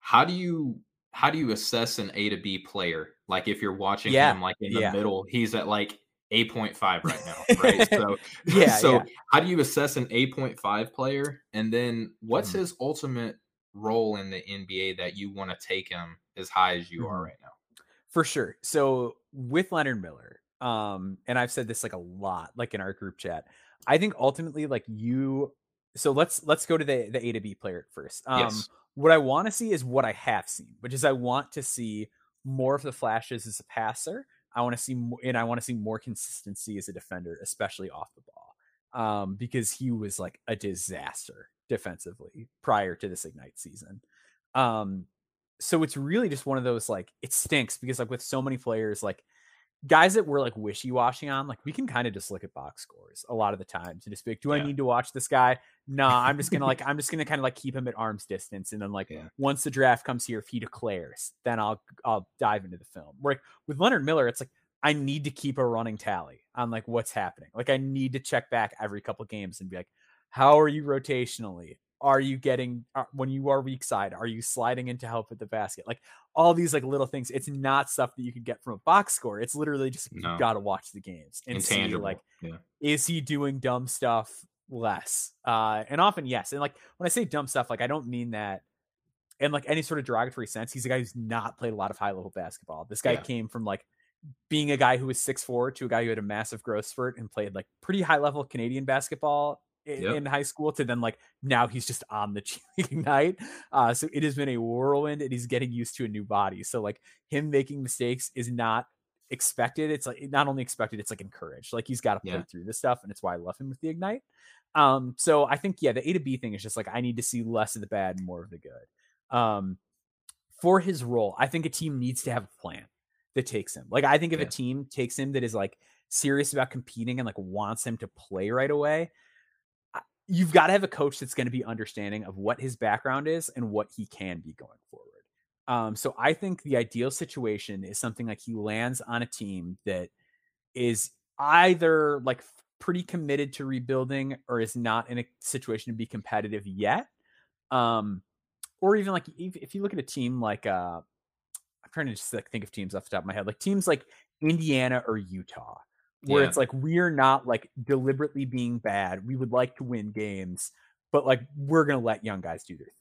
How do you how do you assess an A to B player? Like if you're watching Yeah, him like in the yeah. middle, he's at like 8.5 right now, right? So Yeah, so yeah. how do you assess an 8.5 player? And then what's Mhm. his ultimate role in the NBA that you want to take him as high as you are Mhm. right now? For sure. So with Leonard Miller, um, and I've said this like a lot, like in our group chat. I think ultimately, like you. So let's let's go to the the A to B player first. Um, Yes. what I want to see is what I have seen, which is I want to see more of the flashes as a passer. I want to see, more, and I want to see more consistency as a defender, especially off the ball, um, because he was like a disaster defensively prior to this Ignite season. Um, so it's really just one of those like it stinks because like with so many players like guys that we're like wishy-washy on like we can kind of just look at box scores a lot of the time to just be like do i need to watch this guy? No i'm just gonna like i'm just gonna kind of like keep him at arm's distance and then like Yeah. once the draft comes here if he declares then i'll i'll dive into the film. Where like, with leonard miller it's like i need to keep a running tally on like what's happening. Like i need to check back every couple games and be like how are you rotationally are you getting uh, when you are weak side are you sliding in to help at the basket like all these like little things it's not stuff that you can get from a box score it's literally just No. you gotta watch the games and see like yeah. is he doing dumb stuff less uh and often yes and like when i say dumb stuff like i don't mean that in like any sort of derogatory sense he's a guy who's not played a lot of high level basketball this guy Yeah. came from like being a guy who was 6'4 to a guy who had a massive growth spurt and played like pretty high level canadian basketball i- Yep. in high school to then like now he's just on the Ignite. Uh, so it has been a whirlwind and he's getting used to a new body. So like him making mistakes is not expected. It's like not only expected, it's like encouraged. Like he's got to play Yeah. through this stuff, and it's why I love him with the Ignite. Um, so I think yeah, the A to B thing is just like I need to see less of the bad, and more of the good. Um, for his role, I think a team needs to have a plan that takes him. Like I think if Yeah. a team takes him that is like serious about competing and like wants him to play right away, you've got to have a coach that's going to be understanding of what his background is and what he can be going forward. Um, so I think the ideal situation is something like he lands on a team that is either like pretty committed to rebuilding or is not in a situation to be competitive yet. Um, or even like if, you look at a team like uh I'm trying to just like think of teams off the top of my head, like teams like Indiana or Utah, where Yeah. it's like we're not like deliberately being bad. We would like to win games, but like we're gonna let young guys do their thing.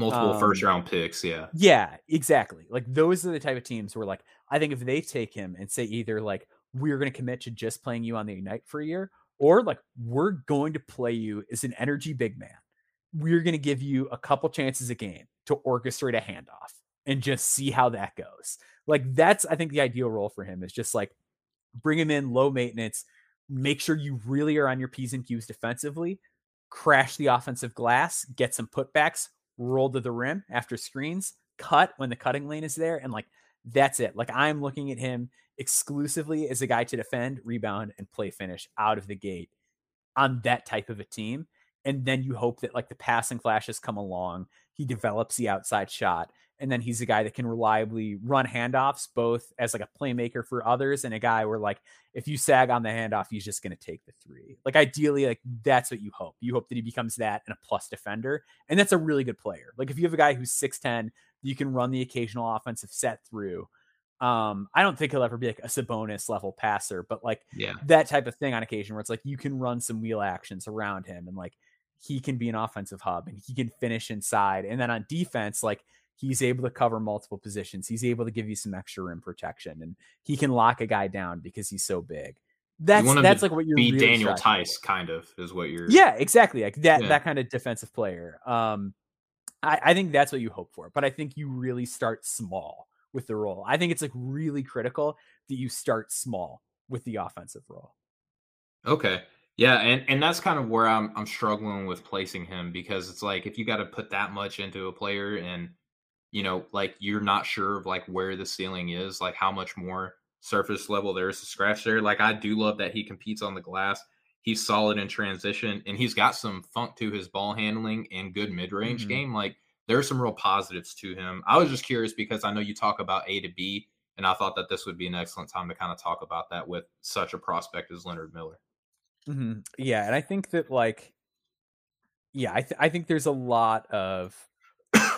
Multiple first Um, round picks. Yeah. Yeah, exactly. Like those are the type of teams where like I think if they take him and say either like we're going to commit to just playing you on the ignite for a year or like we're going to play you as an energy big man. We're going to give you a couple chances a game to orchestrate a handoff and just see how that goes. Like that's I think the ideal role for him is just like bring him in low maintenance, make sure you really are on your P's and Q's defensively, crash the offensive glass, get some putbacks, roll to the rim after screens, cut when the cutting lane is there, and like that's it. Like I'm looking at him exclusively as a guy to defend, rebound, and play finish out of the gate on that type of a team. And then you hope that like the passing flashes come along, he develops the outside shot, and then he's a guy that can reliably run handoffs both as like a playmaker for others and a guy where like if you sag on the handoff, he's just going to take the three. Like ideally, like that's what you hope. You hope that he becomes that and a plus defender, and that's a really good player. Like if you have a guy who's six ten, you can run the occasional offensive set through. Um, I don't think he'll ever be like a Sabonis level passer, but like Yeah. that type of thing on occasion where it's like you can run some wheel actions around him and like he can be an offensive hub and he can finish inside. And then on defense, like he's able to cover multiple positions. He's able to give you some extra rim protection and he can lock a guy down because he's so big. That's that's like what you're Be really Daniel Theis, kind of, is what you're. Yeah, exactly. Like that Yeah. that kind of defensive player. Um I, I think that's what you hope for, but I think you really start small with the role. I think it's like really critical that you start small with the offensive role. Okay. Yeah, and and that's kind of where I'm I'm struggling with placing him because it's like if you got to put that much into a player and you know like you're not sure of like where the ceiling is, like how much more surface level there is to scratch there. Like I do love that he competes on the glass. He's solid in transition and he's got some funk to his ball handling and good mid-range Mhm. game. Like there's some real positives to him. I was just curious because I know you talk about A to B and I thought that this would be an excellent time to kind of talk about that with such a prospect as Leonard Miller. Mhm. Yeah, and I think that like, yeah, I th- I think there's a lot of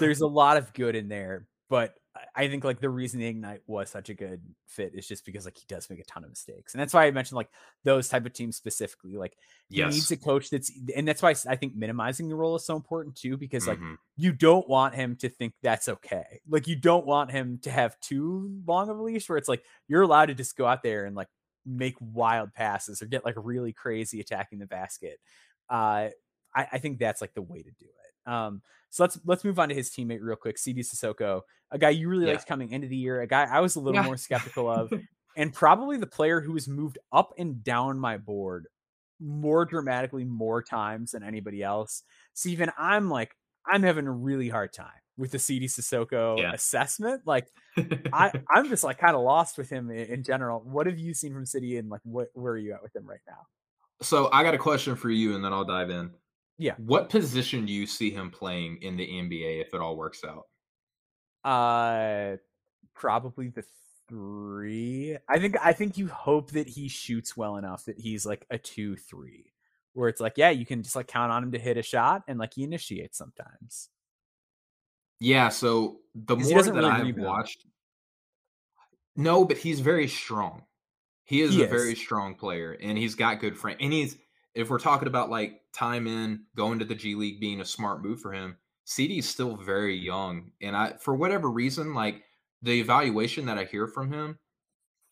there's a lot of good in there, but I- think like the reason the Ignite was such a good fit is just because like he does make a ton of mistakes, and that's why I mentioned like those type of teams specifically. Like he Yes. needs a coach that's, and that's why I think minimizing the role is so important too, because like Mhm. you don't want him to think that's okay. Like you don't want him to have too long of a leash where it's like you're allowed to just go out there and like make wild passes or get like really crazy attacking the basket. Uh, I, I think that's like the way to do it. Um, so let's let's move on to his teammate real quick, Sidy Cissoko, a guy you really Yeah. liked coming into the year, a guy I was a little Yeah. more skeptical of, and probably the player who has moved up and down my board more dramatically more times than anybody else. Steven, I'm like, I'm having a really hard time with the Sidy Cissoko Yeah. assessment. Like, I, I'm just like kind of lost with him in, in general. What have you seen from Sidy and like what where are you at with him right now? so I got a question for you, and then I'll dive in. Yeah. What position do you see him playing in the NBA if it all works out? Uh probably the three. I think I think you hope that he shoots well enough that he's like a two three. Where it's like, yeah, you can just like count on him to hit a shot and like he initiates sometimes. Yeah, so the more that really I've rebound. watched, no, but he's very strong. He is He a very strong player, and he's got good frame. And he's, if we're talking about like time in going to the G League being a smart move for him, Sidy's still very young, and I, for whatever reason, like the evaluation that I hear from him,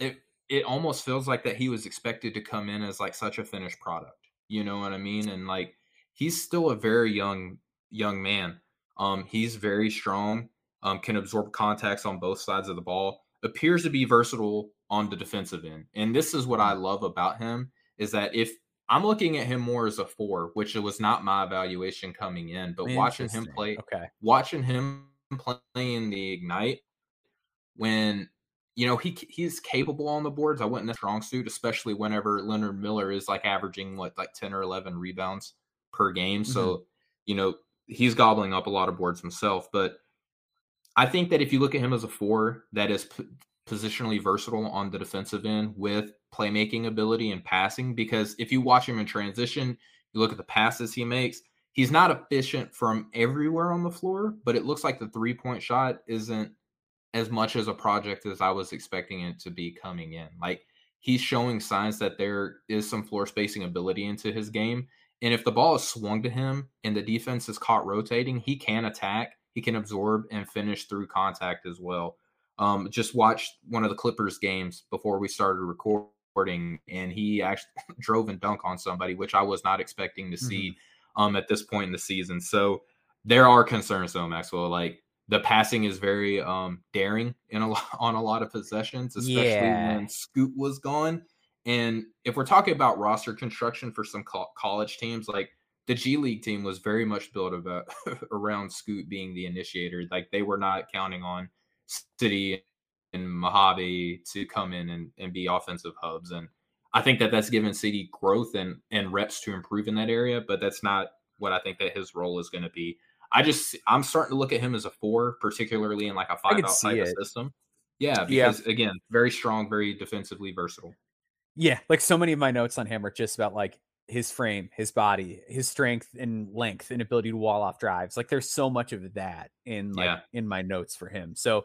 it it almost feels like that he was expected to come in as like such a finished product. You know what I mean? And like he's still a very young young man. Um, he's very strong. Um, can absorb contacts on both sides of the ball. Appears to be versatile on the defensive end. And this is what I love about him is that if I'm looking at him more as a four, which it was not my evaluation coming in, but watching him play, Okay. watching him playing the ignite when you know he he's capable on the boards. I wouldn't a strong suit, especially whenever Leonard Miller is like averaging what like ten or eleven rebounds per game. Mm-hmm. So you know he's gobbling up a lot of boards himself. But I think that if you look at him as a four that is p- positionally versatile on the defensive end with playmaking ability and passing, because if you watch him in transition, you look at the passes he makes. He's not efficient from everywhere on the floor, but it looks like the three point shot isn't as much as a project as I was expecting it to be coming in. Like he's showing signs that there is some floor spacing ability into his game. And if the ball is swung to him and the defense is caught rotating, he can attack, he can absorb and finish through contact as well. Um, just watched one of the Clippers games before we started recording, and he actually drove and dunk on somebody, which I was not expecting to see um, at this point in the season. So there are concerns though, Maxwell. Like the passing is very um, daring in a lot, on a lot of possessions, especially Yeah. when Scoot was gone. And if we're talking about roster construction for some co- college teams, like the G League team was very much built about around Scoot being the initiator. Like they were not counting on Sidy Mojave to come in and, and be offensive hubs. And I think that that's given Sidy growth and and reps to improve in that area, but that's not what I think that his role is going to be. I just I'm starting to look at him as a four, particularly in like a five out type of system. Yeah, Yeah. because again, very strong, very defensively versatile. Yeah, like so many of my notes on him are just about like his frame, his body, his strength and length and ability to wall off drives. Like there's so much of that in like Yeah. in my notes for him. So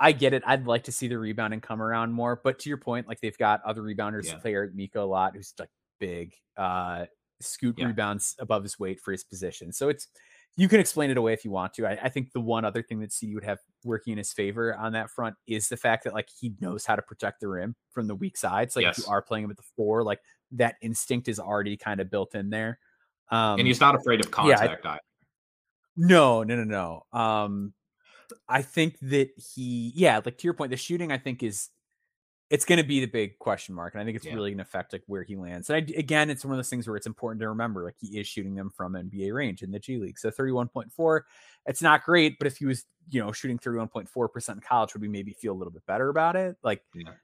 I get it. I'd like to see the rebounding come around more, but to your point, like they've got other rebounders Yeah. play Eric Mika a lot, who's like big, uh scoot Yeah. rebounds above his weight for his position. So it's you can explain it away if you want to. I, I think the one other thing that Sidy would have working in his favor on that front is the fact that like he knows how to protect the rim from the weak sides. Like if you are playing him at the four, like that instinct is already kind of built in there. Um, and he's not afraid of yeah, I- contact. either. no, no, no, no. Um, I think that he, yeah, like to your point, the shooting I think is it's going to be the big question mark, and I think it's Yeah. really going to affect like where he lands. And I, again, it's one of those things where it's important to remember like he is shooting them from NBA range in the G League. So thirty one point four, it's not great, but if he was you know shooting thirty one point four percent in college, would we maybe feel a little bit better about it? Like Yeah.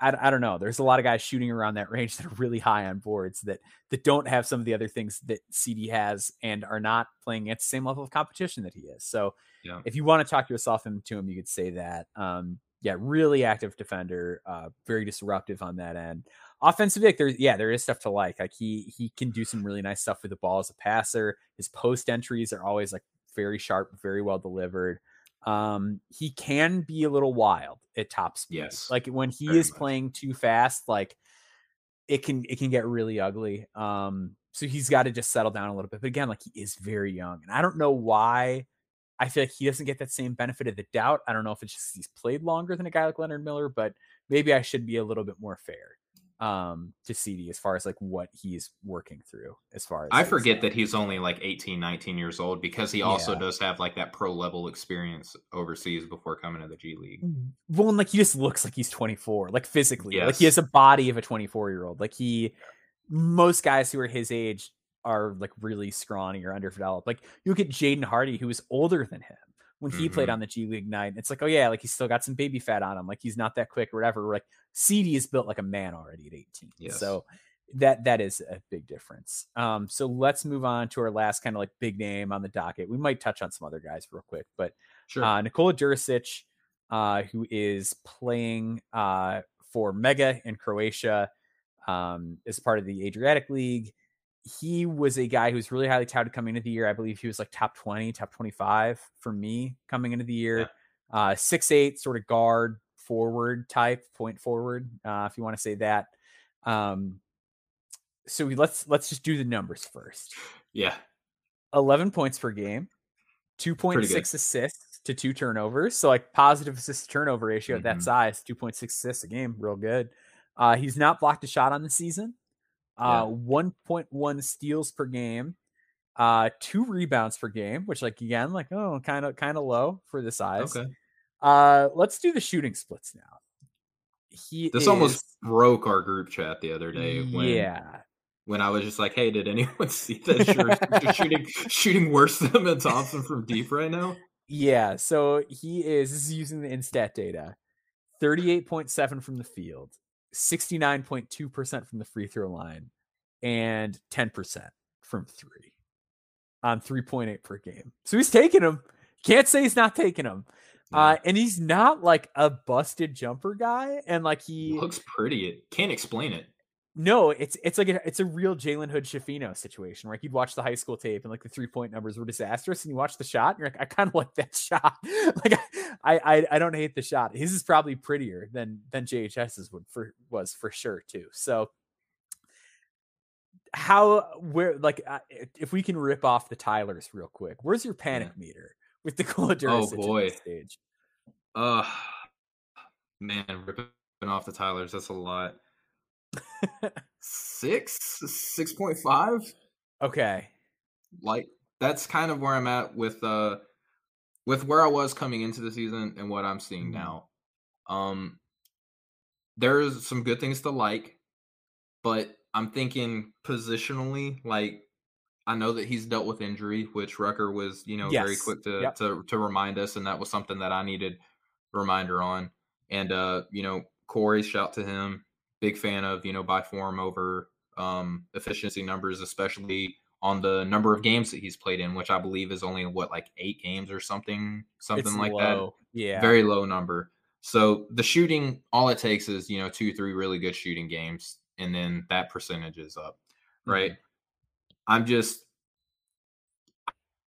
I, I don't know. There's a lot of guys shooting around that range that are really high on boards that that don't have some of the other things that Sidy has and are not playing at the same level of competition that he is. So Yeah. if you want to talk yourself into him, you could say that. Um, yeah, really active defender, uh, very disruptive on that end. Offensive Vic, there's yeah, there is stuff to like. Like he he can do some really nice stuff with the ball as a passer. His post entries are always like very sharp, very well delivered. Um, he can be a little wild at top speed. Yes. Like when he is much. playing too fast, like it can it can get really ugly. Um, so he's got to just settle down a little bit. But again, like he is very young, and I don't know why. I feel like he doesn't get that same benefit of the doubt. I don't know if it's just he's played longer than a guy like Leonard Miller, but maybe I should be a little bit more fair um to Sidy as far as like what he's working through as far as I forget that he's only like 18, 19 years old because he also Yeah. does have like that pro level experience overseas before coming to the G League. well and like he just looks like he's 24 like physically like he has a body of a 24 year old like he most guys who are his age are like really scrawny or underdeveloped like you look at Jaden Hardy who is older than him when he played Mhm. on the G League Ignite it's like oh yeah like he's still got some baby fat on him like he's not that quick or whatever like Sidy is built like a man already at 18 Yes. so that that is a big difference um so let's move on to our last kind of like big name on the docket we might touch on some other guys real quick but Sure. uh, Nikola Jurisic, uh, who is playing uh, for Mega in Croatia um, as part of the Adriatic League. He was a guy who was really highly touted coming into the year. I believe he was like top 20, top 25 for me coming into the year. Uh, six eight, sort of guard forward type, point forward, uh, if you want to say that. Um, so we, let's let's just do the numbers first. yeah. 11 points per game, 2.6 assists to two turnovers. So like positive assist to turnover ratio at that Mhm. size, 2.6 assists a game, real good. Uh, he's not blocked a shot on the season. Uh, 1.1 steals per game, uh, two rebounds per game, which like again, like oh, kind of kind of low for the size. Okay. Uh, let's do the shooting splits now. He This is, almost broke our group chat the other day when yeah. when I was just like, "Hey, did anyone see that shooting shooting worse than Amen Thompson from deep right now?" Yeah, so he is this is using the InStat data. 38.7 from the field, 69.2% from the free throw line, and 10% from 3 on 3.8 per game. So he's taking them. Can't say he's not taking them. Uh, and he's not like a busted jumper guy and like he looks pretty. It can't explain it. No, it's it's like a, it's a real Jalen Hood-Schifino situation. Like you'd watch the high school tape and like the three point numbers were disastrous, and you watch the shot, and you're like, I kind of like that shot. like I, I I don't hate the shot. His is probably prettier than than JHS's would for was for sure too. So how where like uh, if we can rip off the Tylers real quick, where's your panic meter with the Cola Oh, boy. stage? Uh man, ripping off the Tylers, that's a lot. Six, six point five. Okay, Like that's kind of where I'm at with uh with where I was coming into the season and what I'm seeing Mhm. now. Um there's some good things to like, but I'm thinking positionally, like I know that he's dealt with injury, which Rucker was, you know, very quick to Yep. to to remind us, and that was something that I needed reminder on. And uh, you know, Corey, shout to him, big fan of you know by form over um efficiency numbers, especially on the number of games that he's played in, which I believe is only what like eight games or something, something it's like that. Yeah, very low number. So the shooting, all it takes is you know two, three really good shooting games, and then that percentage is up, right? Mhm. I'm just,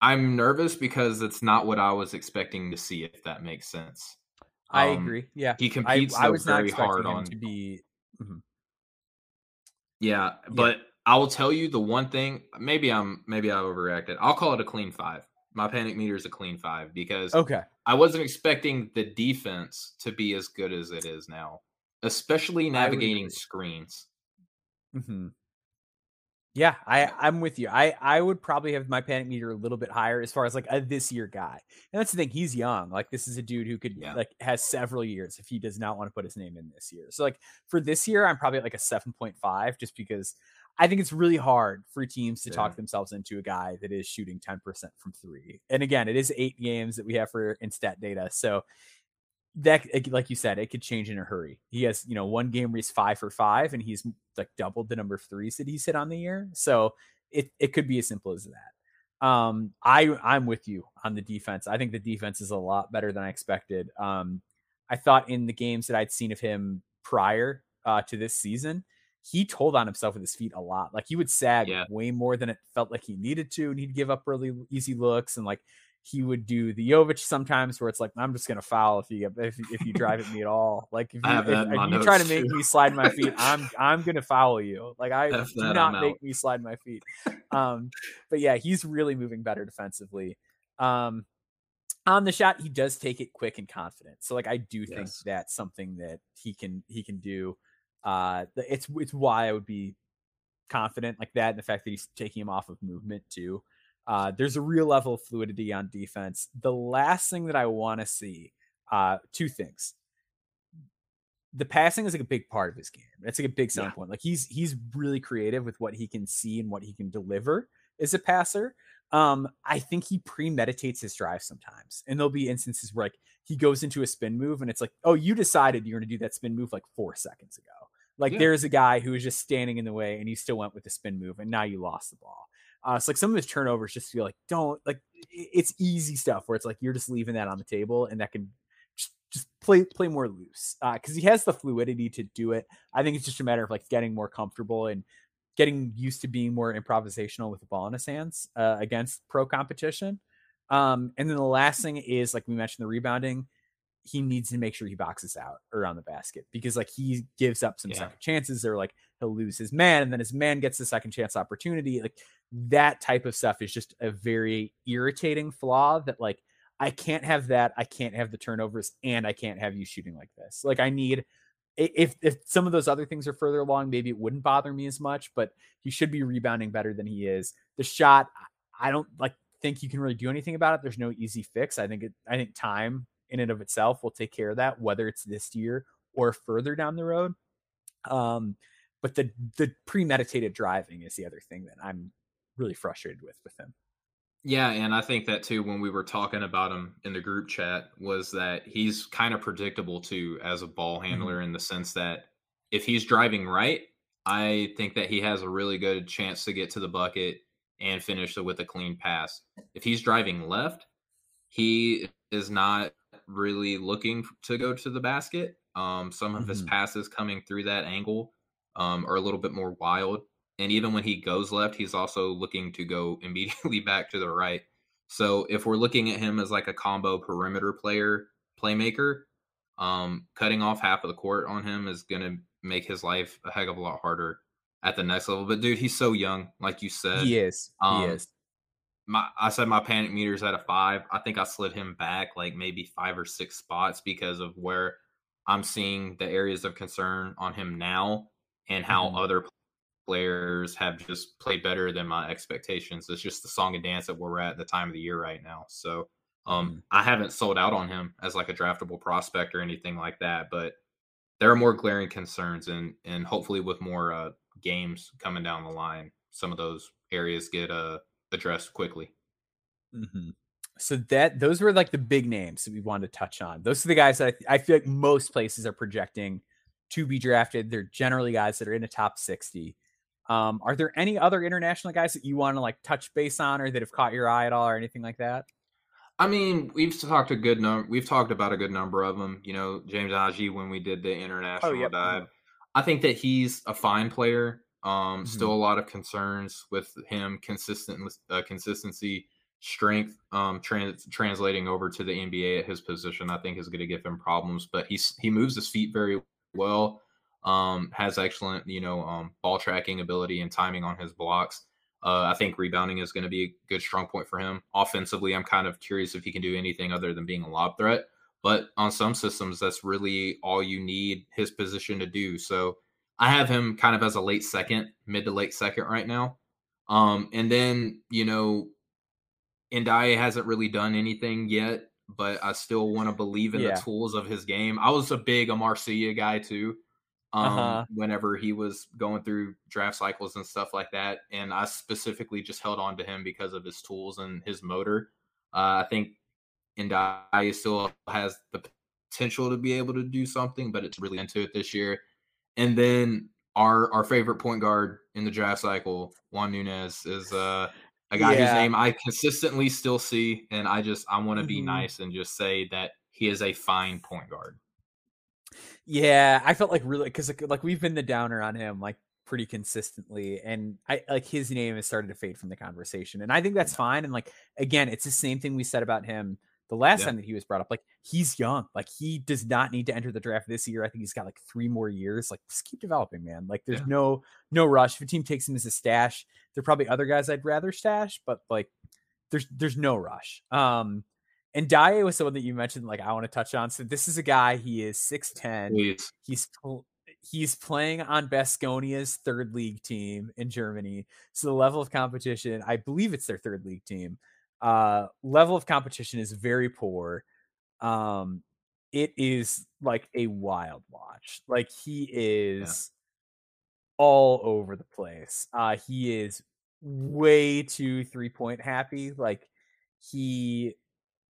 I'm nervous because it's not what I was expecting to see. If that makes sense, I Um, agree. Yeah, He I, competes I though was not very hard on. to be. Mhm. Yeah, but I will tell you the one thing. Maybe I'm maybe I overreacted. I'll call it a clean five. My panic meter is a clean five because Okay. I wasn't expecting the defense to be as good as it is now, especially navigating screens. hmm Yeah, I I'm with you. I I would probably have my panic meter a little bit higher as far as like a this year guy. And that's the thing. He's young. Like this is a dude who could Yeah. like has several years if he does not want to put his name in this year. So like for this year, I'm probably at like a seven point five, just because I think it's really hard for teams to Yeah. talk themselves into a guy that is shooting 10% from three. And again, it is eight games that we have for InStat data. So that like you said, it could change in a hurry. He has, you know, one game where he's five for five and he's like doubled the number of threes that he's hit on the year. So it it could be as simple as that. Um, I I'm with you on the defense. I think the defense is a lot better than I expected. Um, I thought in the games that I'd seen of him prior uh, to this season, he told on himself with his feet a lot. Like he would sag Yeah. way more than it felt like he needed to, and he'd give up really easy looks and like he would do the Jovic sometimes, where it's like I'm just gonna foul if you if, if you drive at me at all. Like if you, if, if you try to make me slide my feet, I'm I'm gonna foul you. Like I do not make me slide my feet. Um, but yeah, he's really moving better defensively. Um, on the shot, he does take it quick and confident. So like I do yes. think that's something that he can he can do. Uh, it's it's why I would be confident like that, and the fact that he's taking him off of movement too. Uh, there's a real level of fluidity on defense. The last thing that I want to see, uh, two things. The passing is like a big part of his game. It's like a big selling yeah. point. Like he's he's really creative with what he can see and what he can deliver as a passer. Um, I think he premeditates his drive sometimes, and there'll be instances where like he goes into a spin move, and it's like, oh, you decided you're going to do that spin move like four seconds ago. Like yeah. there's a guy who was just standing in the way, and he still went with the spin move, and now you lost the ball. Uh, it's like some of his turnovers just feel like don't like it's easy stuff where it's like you're just leaving that on the table and that can just, just play play more loose because uh, he has the fluidity to do it. I think it's just a matter of like getting more comfortable and getting used to being more improvisational with the ball in his hands uh, against pro competition. Um, and then the last thing is like we mentioned the rebounding he needs to make sure he boxes out around the basket because like he gives up some yeah. second chances or like he'll lose his man and then his man gets the second chance opportunity like that type of stuff is just a very irritating flaw that like I can't have that I can't have the turnovers and I can't have you shooting like this. Like I need if if some of those other things are further along maybe it wouldn't bother me as much but he should be rebounding better than he is. The shot I don't like think you can really do anything about it. There's no easy fix. I think it I think time in and of itself will take care of that, whether it's this year or further down the road. Um, but the the premeditated driving is the other thing that I'm really frustrated with with him. Yeah, and I think that too when we were talking about him in the group chat was that he's kind of predictable too as a ball handler mm-hmm. in the sense that if he's driving right, I think that he has a really good chance to get to the bucket and finish it with a clean pass. If he's driving left, he is not really looking to go to the basket. Um, some of mm-hmm. his passes coming through that angle um, are a little bit more wild. And even when he goes left, he's also looking to go immediately back to the right. So if we're looking at him as like a combo perimeter player, playmaker, um, cutting off half of the court on him is going to make his life a heck of a lot harder at the next level. But dude, he's so young, like you said. He is. Um, he is my I said my panic meter's at a five. I think I slid him back like maybe five or six spots because of where I'm seeing the areas of concern on him now and how mm-hmm. other players have just played better than my expectations. It's just the song and dance that we're at the time of the year right now. So um mm-hmm. I haven't sold out on him as like a draftable prospect or anything like that, but there are more glaring concerns and and hopefully with more uh games coming down the line, some of those areas get uh addressed quickly. Mm-hmm. So that those were like the big names that we wanted to touch on. Those are the guys that I, I feel like most places are projecting to be drafted. They're generally guys that are in the top sixty. Um, are there any other international guys that you want to like touch base on or that have caught your eye at all or anything like that? I mean, we've talked a good number. We've talked about a good number of them. You know, James Nnaji when we did the oh, international oh, yep. dive. I think that he's a fine player. Um, mm-hmm. Still a lot of concerns with him consistent uh, consistency, strength, um, trans- translating over to the NBA at his position. I think is going to give him problems. But he's he moves his feet very well. Um, has excellent you know um, ball tracking ability and timing on his blocks. Uh, I think rebounding is going to be a good strong point for him. Offensively, I'm kind of curious if he can do anything other than being a lob threat. But on some systems, that's really all you need his position to do. So I have him kind of as a late second, mid to late second right now. Um, and then, you know, Ndiaye hasn't really done anything yet, but I still want to believe in yeah. the tools of his game. I was a big Amarcia guy too. Um, uh-huh. whenever he was going through draft cycles and stuff like that. And I specifically just held on to him because of his tools and his motor. Uh, I think Ndiaye still has the potential to be able to do something, but it's really into it this year. And then our our favorite point guard in the draft cycle, Juan Nunez, is uh, a guy yeah. whose name I consistently still see, and I just I want to mm-hmm. be nice and just say that he is a fine point guard. Yeah, I felt like really because like, like we've been the downer on him. Like pretty consistently and I like his name has started to fade from the conversation and I think that's fine and like again it's the same thing we said about him the last yeah. time that he was brought up like he's young like he does not need to enter the draft this year I think he's got like 3 more years like just keep developing man like there's yeah. no no rush if a team takes him as a stash there're probably other guys I'd rather stash but like there's there's no rush um Ndiaye was someone that you mentioned, like I want to touch on. So this is a guy. He is six ten. He's he's playing on Baskonia's third league team in Germany. So the level of competition, I believe it's their third league team. Uh, level of competition is very poor. Um, it is like a wild watch. Like he is yeah. all over the place. Uh, he is way too three point happy. Like he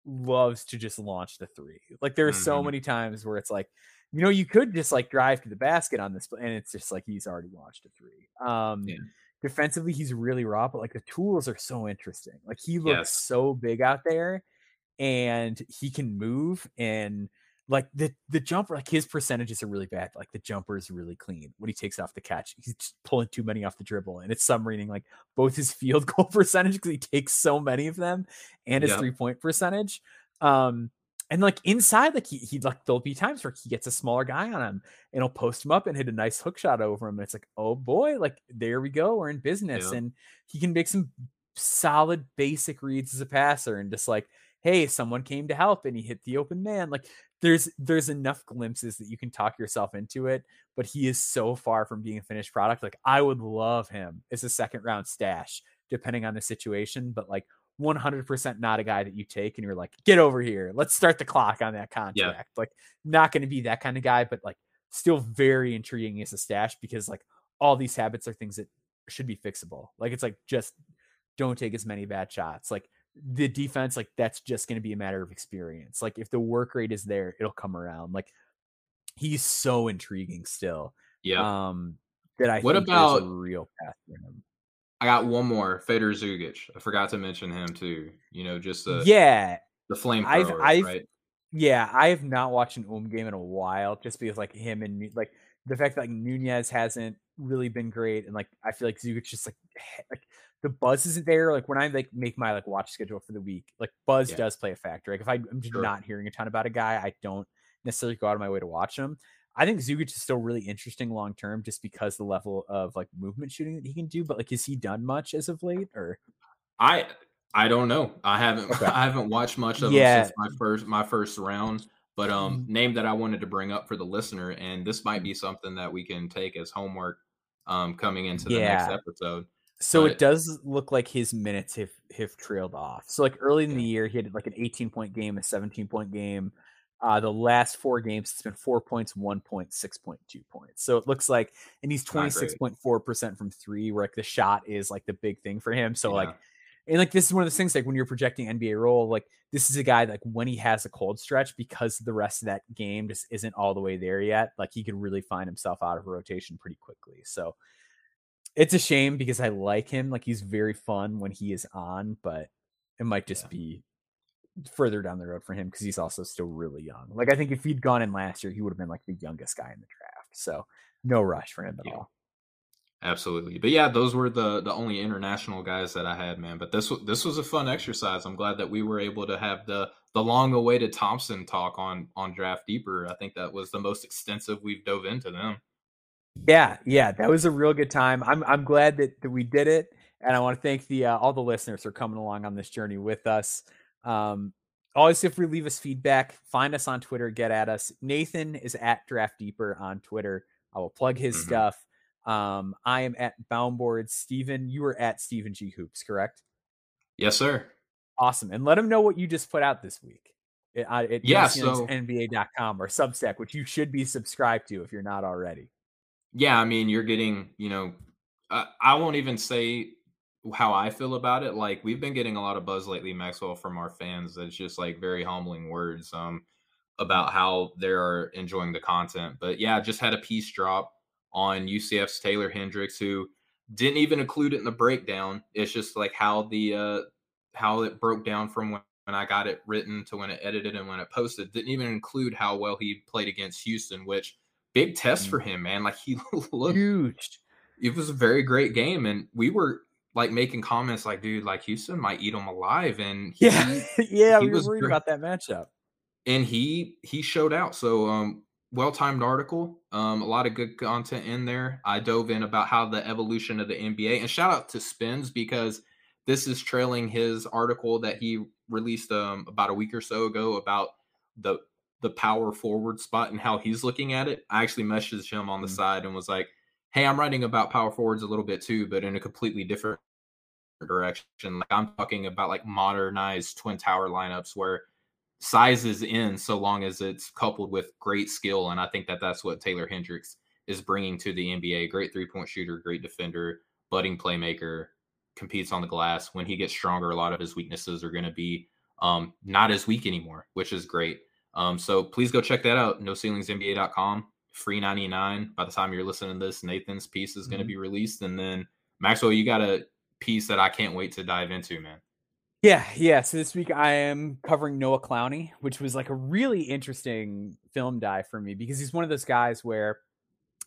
loves to just launch the three. Like there are mm-hmm. so many times where it's like, you know, you could just like drive to the basket on this, and it's just like he's already launched a three. Um, yeah. Defensively, he's really raw, but like the tools are so interesting. Like he looks yes. so big out there, and he can move and like the the jumper, like his percentages are really bad. Like the jumper is really clean when he takes off the catch. He's just pulling too many off the dribble, and it's submarining like both his field goal percentage because he takes so many of them, and his three point percentage. Um, and like inside, like he he like there'll be times where he gets a smaller guy on him and he'll post him up and hit a nice hook shot over him. And it's like, oh boy, like there we go, we're in business, yeah. and he can make some solid basic reads as a passer and just like hey someone came to help and he hit the open man like there's there's enough glimpses that you can talk yourself into it but he is so far from being a finished product like i would love him as a second round stash depending on the situation but like 100% not a guy that you take and you're like get over here let's start the clock on that contract yeah. like not going to be that kind of guy but like still very intriguing as a stash because like all these habits are things that should be fixable like it's like just don't take as many bad shots like the defense, like that's just going to be a matter of experience. Like if the work rate is there, it'll come around. Like he's so intriguing still. Yeah. Um, that I what about a real path for him. I got one more, Fedor Zugic. I forgot to mention him too. You know, just the yeah, the flame. I've, I've right? yeah, I have not watched an Ulm game in a while, just because like him and like the fact that like Nunez hasn't really been great, and like I feel like Zugic just like like the buzz isn't there. Like when I like make my like watch schedule for the week, like buzz yeah. does play a factor. Like if I, am just sure. not hearing a ton about a guy, I don't necessarily go out of my way to watch him. I think Zugic is still really interesting long term, just because the level of like movement shooting that he can do. But like, has he done much as of late? Or I I don't know. I haven't okay. I haven't watched much of yeah. him since my first my first round. But um, mm-hmm. name that I wanted to bring up for the listener, and this might be something that we can take as homework um coming into the yeah. next episode. So but, it does look like his minutes have have trailed off. So like early in the year, he had like an 18 point game, a 17 point game. Uh, the last four games, it's been four points, one point, six point, two points. So it looks like, and he's 26.4% from three, where like the shot is like the big thing for him. So yeah. like, and like this is one of the things like when you're projecting NBA role, like this is a guy like when he has a cold stretch because the rest of that game just isn't all the way there yet. Like he could really find himself out of rotation pretty quickly. So it's a shame because I like him. Like he's very fun when he is on, but it might just yeah. be further down the road for him because he's also still really young. Like I think if he'd gone in last year, he would have been like the youngest guy in the draft. So no rush for him at yeah. all. Absolutely, but yeah, those were the the only international guys that I had, man. But this this was a fun exercise. I'm glad that we were able to have the the long awaited Thompson talk on on Draft Deeper. I think that was the most extensive we've dove into them. Yeah, yeah, that was a real good time. I'm I'm glad that, that we did it, and I want to thank the uh, all the listeners for coming along on this journey with us. Um, always, if we leave us feedback, find us on Twitter, get at us. Nathan is at Draft Deeper on Twitter. I will plug his mm-hmm. stuff. Um, I am at Boundboard. Stephen, you are at Stephen G Hoops, correct? Yes, sir. Awesome, and let him know what you just put out this week. At, at yeah, so, NBA.com or Substack, which you should be subscribed to if you're not already yeah, I mean, you're getting, you know, uh, I won't even say how I feel about it. Like we've been getting a lot of buzz lately, Maxwell, from our fans. That's just like very humbling words um, about how they're enjoying the content. But yeah, just had a piece drop on UCF's Taylor Hendricks, who didn't even include it in the breakdown. It's just like how the uh, how it broke down from when, when I got it written to when it edited and when it posted. Didn't even include how well he played against Houston, which big test for mm. him, man. Like he looked huge. it was a very great game, and we were like making comments like, dude, like Houston might eat them alive. And he, yeah, yeah, he we was worried great. about that matchup. And he he showed out. So um well timed article. Um, a lot of good content in there. I dove in about how the evolution of the NBA and shout out to Spins because this is trailing his article that he released um about a week or so ago about the the power forward spot and how he's looking at it. I actually messaged him on the mm-hmm. side and was like, hey, I'm writing about power forwards a little bit too, but in a completely different direction. Like I'm talking about like modernized twin tower lineups where size is in so long as it's coupled with great skill. And I think that that's what Taylor Hendricks is bringing to the NBA. Great three point shooter, great defender, budding playmaker, competes on the glass. When he gets stronger, a lot of his weaknesses are going to be um, not as weak anymore, which is great. Um, so please go check that out. NoCeilingsNBA.com free 99 by the time you're listening to this nathan's piece is going to mm-hmm. be released and then maxwell you got a piece that i can't wait to dive into man yeah yeah so this week i am covering noah clowney which was like a really interesting film dive for me because he's one of those guys where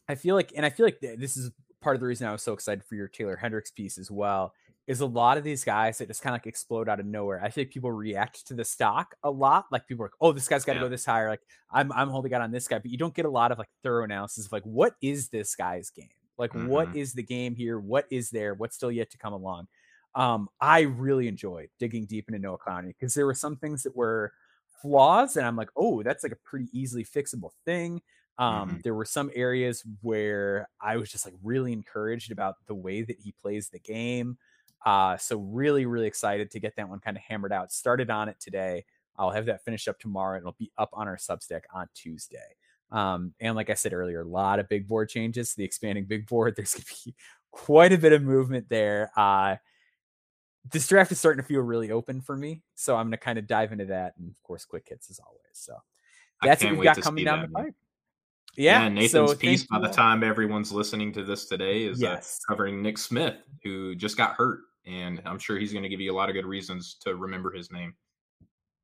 i feel like and i feel like this is part of the reason i was so excited for your taylor hendricks piece as well is a lot of these guys that just kind of like explode out of nowhere. I think people react to the stock a lot. Like people are like, oh, this guy's got to yeah. go this higher. Like I'm I'm holding out on this guy, but you don't get a lot of like thorough analysis of like what is this guy's game? Like mm-hmm. what is the game here? What is there? What's still yet to come along? Um, I really enjoyed digging deep into Noah Clowney because there were some things that were flaws, and I'm like, oh, that's like a pretty easily fixable thing. Um, mm-hmm. There were some areas where I was just like really encouraged about the way that he plays the game. Uh, so really, really excited to get that one kind of hammered out. Started on it today. I'll have that finished up tomorrow. And it'll be up on our Substack on Tuesday. Um, and like I said earlier, a lot of big board changes. The expanding big board. There's gonna be quite a bit of movement there. Uh, this draft is starting to feel really open for me, so I'm gonna kind of dive into that, and of course, quick hits as always. So that's what we've got coming down the pipe. Yeah, yeah Nathan's so piece by the time everyone's listening to this today is uh, yes. uh, covering Nick Smith, who just got hurt and I'm sure he's going to give you a lot of good reasons to remember his name.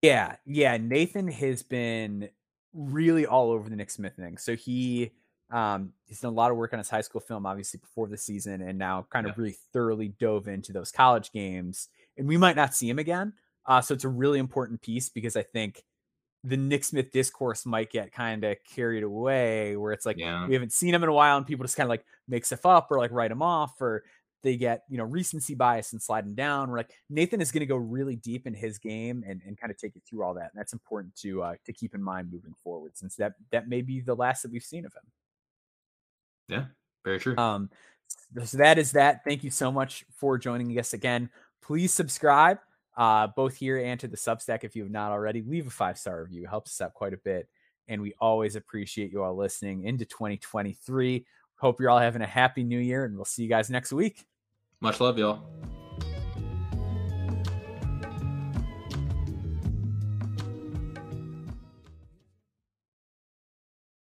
Yeah, yeah. Nathan has been really all over the Nick Smith thing. So he um, he's done a lot of work on his high school film, obviously before the season, and now kind of yeah. really thoroughly dove into those college games. And we might not see him again. Uh, so it's a really important piece because I think the Nick Smith discourse might get kind of carried away, where it's like yeah. we haven't seen him in a while, and people just kind of like make stuff up or like write him off, or they get you know recency bias and sliding down. We're like Nathan is going to go really deep in his game and, and kind of take you through all that, and that's important to uh, to keep in mind moving forward, since that that may be the last that we've seen of him. Yeah, very true. Um, so that is that. Thank you so much for joining us again. Please subscribe, uh, both here and to the Substack if you have not already. Leave a five star review; it helps us out quite a bit, and we always appreciate you all listening into 2023. Hope you're all having a happy new year, and we'll see you guys next week. Much love, y'all.